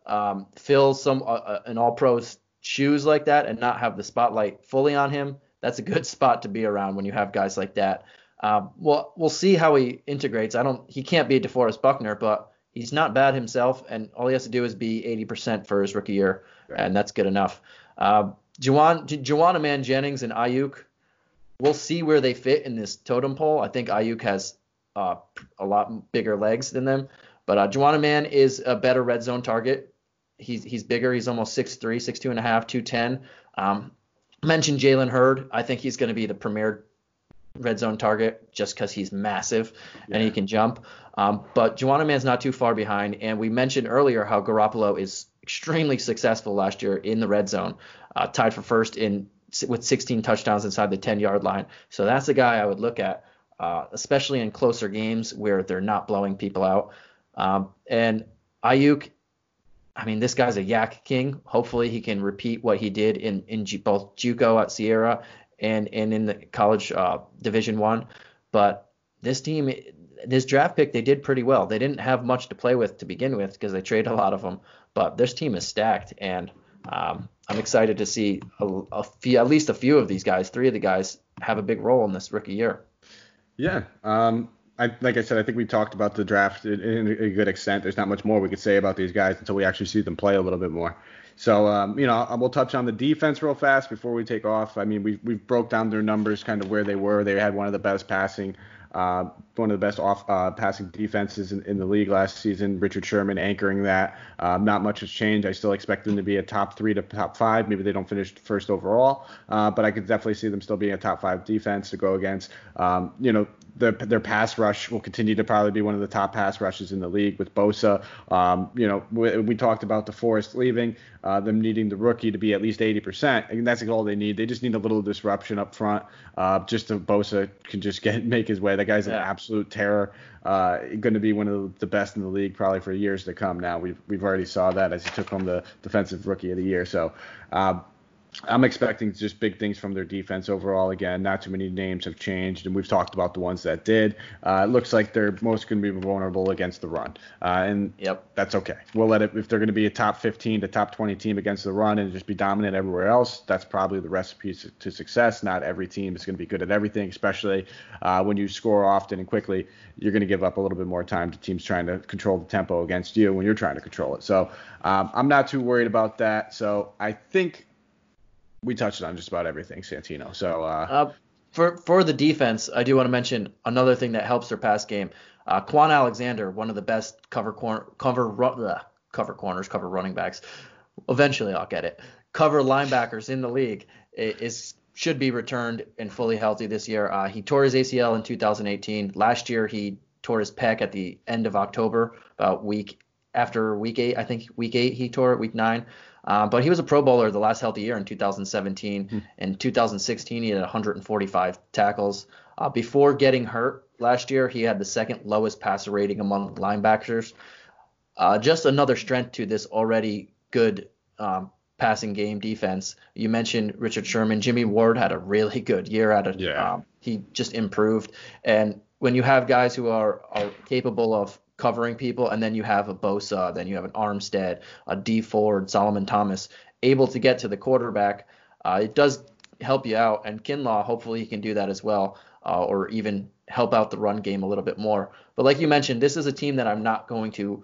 um, fill some uh, uh an All-Pro shoes like that and not have the spotlight fully on him, that's a good (laughs) spot to be around when you have guys like that. Um, well, we'll see how he integrates. I don't. He can't be DeForest Buckner, but he's not bad himself, and all he has to do is be 80% for his rookie year, right. and that's good enough. Uh, Juwan, Juwan Man Jennings and Aiyuk. we'll see where they fit in this totem pole. I think Aiyuk has uh, a lot bigger legs than them, But uh, Juwanna Mann is a better red zone target. He's he's bigger. He's almost 6'3", 6'2 and a half, 210. Um, mentioned Jalen Hurd. I think he's going to be the premier red zone target just because he's massive yeah. and he can jump. Um, but Juwanna Mann's not too far behind. And we mentioned earlier how Garoppolo is extremely successful last year in the red zone, uh, tied for first in with 16 touchdowns inside the 10 yard line. So that's a guy I would look at, uh, especially in closer games where they're not blowing people out. Um, and Aiyuk, I mean, this guy's a YAC king. Hopefully, he can repeat what he did in in G- both JUCO at Sierra and and in the college uh, Division One. But this team, this draft pick, they did pretty well. They didn't have much to play with to begin with because they traded a lot of them. But this team is stacked, and um, I'm excited to see a, a few, at least a few of these guys, three of the guys, have a big role in this rookie year. Yeah. Um, I, like I said, I think we talked about the draft in, a good extent. There's not much more we could say about these guys until we actually see them play a little bit more. So, um, you know, we'll touch on the defense real fast before we take off. I mean, we've, we've broke down their numbers, kind of where they were. They had one of the best passing uh, one of the best off uh, passing defenses in, in, the league last season. Richard Sherman anchoring that. Uh, not much has changed. I still expect them to be a top three to top five. Maybe they don't finish first overall, uh, but I could definitely see them still being a top five defense to go against. Um, you know, their, their pass rush will continue to probably be one of the top pass rushes in the league with Bosa. Um, you know, we, we, talked about DeForest leaving, uh, them needing the rookie to be at least 80%, and that's all they need. They just need a little disruption up front, uh, just so Bosa can just get (laughs) make his way. That guy's yeah. an absolute terror. Uh, going to be one of the best in the league probably for years to come. Now we've we've already saw that as he took home the defensive rookie of the year. So. Uh, I'm expecting just big things from their defense overall. Again, not too many names have changed, and we've talked about the ones that did. Uh, it looks like they're most going to be vulnerable against the run, uh, and yep. that's okay. We'll let it if they're going to be a top 15 to top 20 team against the run and just be dominant everywhere else. That's probably the recipe to success. Not every team is going to be good at everything, especially uh, when you score often and quickly. You're going to give up a little bit more time to teams trying to control the tempo against you when you're trying to control it. So um, I'm not too worried about that. So I think we touched on just about everything, Santino. So uh, uh, for for the defense, I do want to mention another thing that helps their pass game. Uh, Kwon Alexander, one of the best cover corner cover cover corners, cover running backs. Eventually, I'll get it. Cover linebackers in the league is should be returned and fully healthy this year. Uh, he tore his ACL in 2018. Last year, he tore his pec at the end of October, about week after week eight. I think week eight he tore it, week nine. Uh, but he was a Pro Bowler the last healthy year in 2017. Mm-hmm. In 2016, he had 145 tackles. Uh, before getting hurt last year, he had the second lowest passer rating among linebackers. Uh, just another strength to this already good um, passing game defense. You mentioned Richard Sherman. Jimmy Ward had a really good year at it. Yeah. Um, he just improved. And when you have guys who are, are capable of covering people, and then you have a Bosa, then you have an Armstead, a D Ford, Solomon Thomas, able to get to the quarterback. Uh, it does help you out, and Kinlaw, hopefully he can do that as well, uh, or even help out the run game a little bit more. But like you mentioned, this is a team that I'm not going to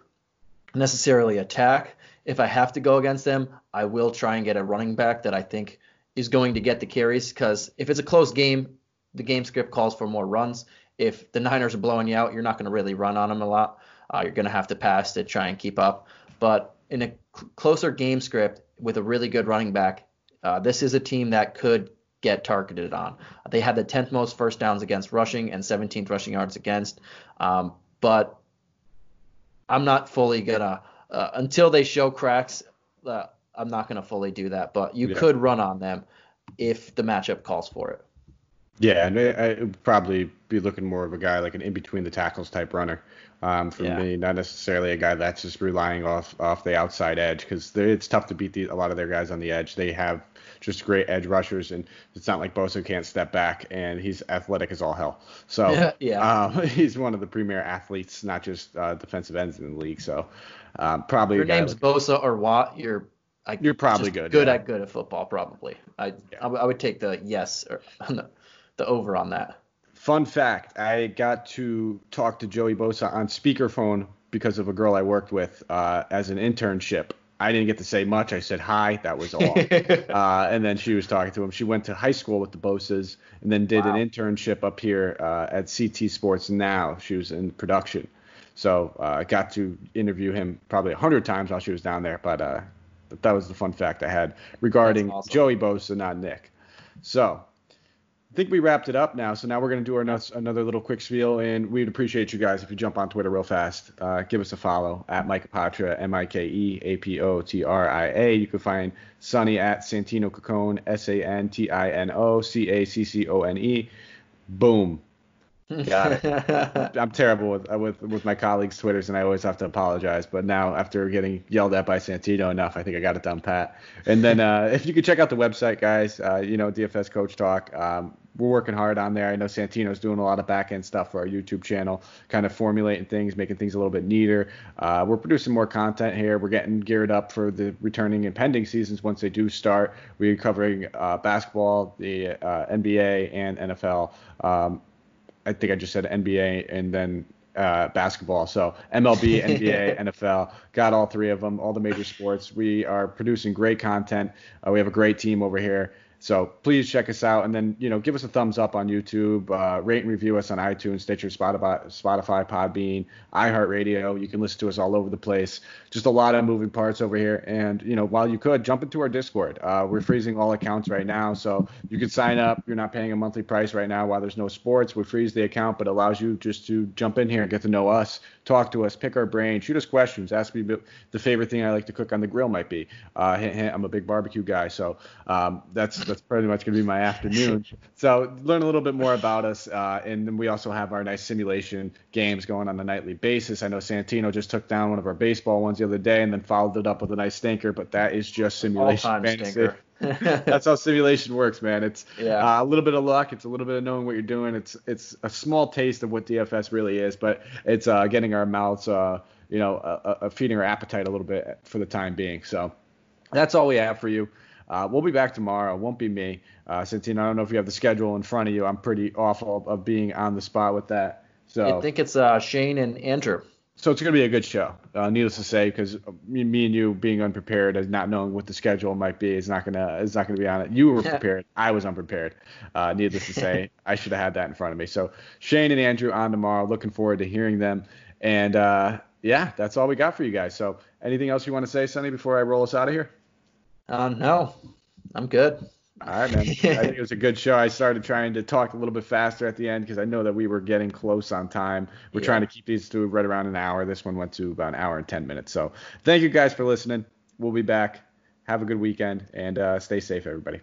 necessarily attack. If I have to go against them, I will try and get a running back that I think is going to get the carries because if it's a close game, the game script calls for more runs if the Niners are blowing you out, you're not going to really run on them a lot. Uh, you're going to have to pass to try and keep up. But in a cl- closer game script with a really good running back, uh, this is a team that could get targeted on. They had the 10th most first downs against rushing and 17th rushing yards against. Um, but I'm not fully gonna uh, until they show cracks. Uh, I'm not gonna fully do that. But you yeah. could run on them if the matchup calls for it. Yeah, and I, would probably be looking more of a guy like an in between the tackles type runner um, for yeah. me, not necessarily a guy that's just relying off off the outside edge because it's tough to beat the, a lot of their guys on the edge. They have just great edge rushers, and it's not like Bosa can't step back, and he's athletic as all hell. So (laughs) yeah. Um, (laughs) he's one of the premier athletes, not just uh, defensive ends in the league. So um, probably your name's like, Bosa or Watt, you're I, you're probably good. Good yeah. at good at football, probably. I yeah. I, I, would take the yes or (laughs) the over on that. Fun fact: I got to talk to Joey Bosa on speakerphone because of a girl I worked with uh, as an internship. I didn't get to say much. I said hi. That was all. (laughs) uh, and then she was talking to him. She went to high school with the Bosas and then did wow. an internship up here uh, at CT Sports Now. She was in production. So uh, I got to interview him probably a hundred times while she was down there. But uh, that was the fun fact I had regarding awesome. Joey Bosa, not Nick. So I think we wrapped it up now. So now we're going to do our nuts, another little quick spiel, and we'd appreciate you guys if you jump on Twitter real fast. Uh, give us a follow at Mike Apotria, M I K E A P O T R I A. You can find Sonny at Santino Caccone, S A N T I N O C A C C O N E. Boom. Got it. (laughs) I'm terrible with with with my colleagues' twitters, and I always have to apologize. But now, after getting yelled at by Santino enough, I think I got it done pat. And then, uh, (laughs) if you could check out the website, guys, uh, you know DFS Coach Talk. Um, we're working hard on there. I know Santino's doing a lot of back end stuff for our YouTube channel, kind of formulating things, making things a little bit neater. Uh, we're producing more content here. We're getting geared up for the returning and pending seasons once they do start. We're covering uh, basketball, the uh, NBA, and NFL. Um, I think I just said NBA and then uh, basketball. So MLB, (laughs) NBA, NFL, got all three of them, all the major sports. We are producing great content. Uh, we have a great team over here. So please check us out, and then you know give us a thumbs up on YouTube, uh, rate and review us on iTunes, Stitcher, Spotify, Spotify, Podbean, iHeartRadio. You can listen to us all over the place. Just a lot of moving parts over here, and you know while you could jump into our Discord, uh, we're freezing all accounts right now, so you can sign up. You're not paying a monthly price right now while there's no sports. We freeze the account, but allows you just to jump in here and get to know us, talk to us, pick our brain, shoot us questions, ask me the favorite thing I like to cook on the grill might be. Uh, I'm a big barbecue guy, so um, that's that's pretty much going to be my afternoon. (laughs) so learn a little bit more about us, uh, and then we also have our nice simulation games going on a nightly basis. I know Santino just took down one of our baseball ones the other day, and then followed it up with a nice stinker, but that is just simulation All-time fantasy. stinker. (laughs) That's how simulation works, man. It's Yeah. uh, a little bit of luck. It's a little bit of knowing what you're doing. It's it's a small taste of what DFS really is, but it's uh, getting our mouths, uh, you know, uh, uh, feeding our appetite a little bit for the time being. So that's all we have for you. Uh, we'll be back tomorrow. It won't be me. Uh, Santino, I don't know if you have the schedule in front of you. I'm pretty awful of being on the spot with that. So I think it's uh, Shane and Andrew. so it's going to be a good show, uh, needless to say, because me, me and you being unprepared and not knowing what the schedule might be is not gonna is not gonna be on it. You were (laughs) prepared, I was unprepared. Uh, needless to say, (laughs) I should have had that in front of me. So Shane and Andrew on tomorrow. Looking forward to hearing them. And uh, yeah, that's all we got for you guys. So anything else you want to say, Sonny, before I roll us out of here? Uh, no, I'm good. All right, man. I think it was a good show. I started trying to talk a little bit faster at the end because I know that we were getting close on time. We're Yeah. trying to keep these to right around an hour. This one went to about an hour and 10 minutes. So thank you guys for listening. We'll be back. Have a good weekend and uh, stay safe, everybody.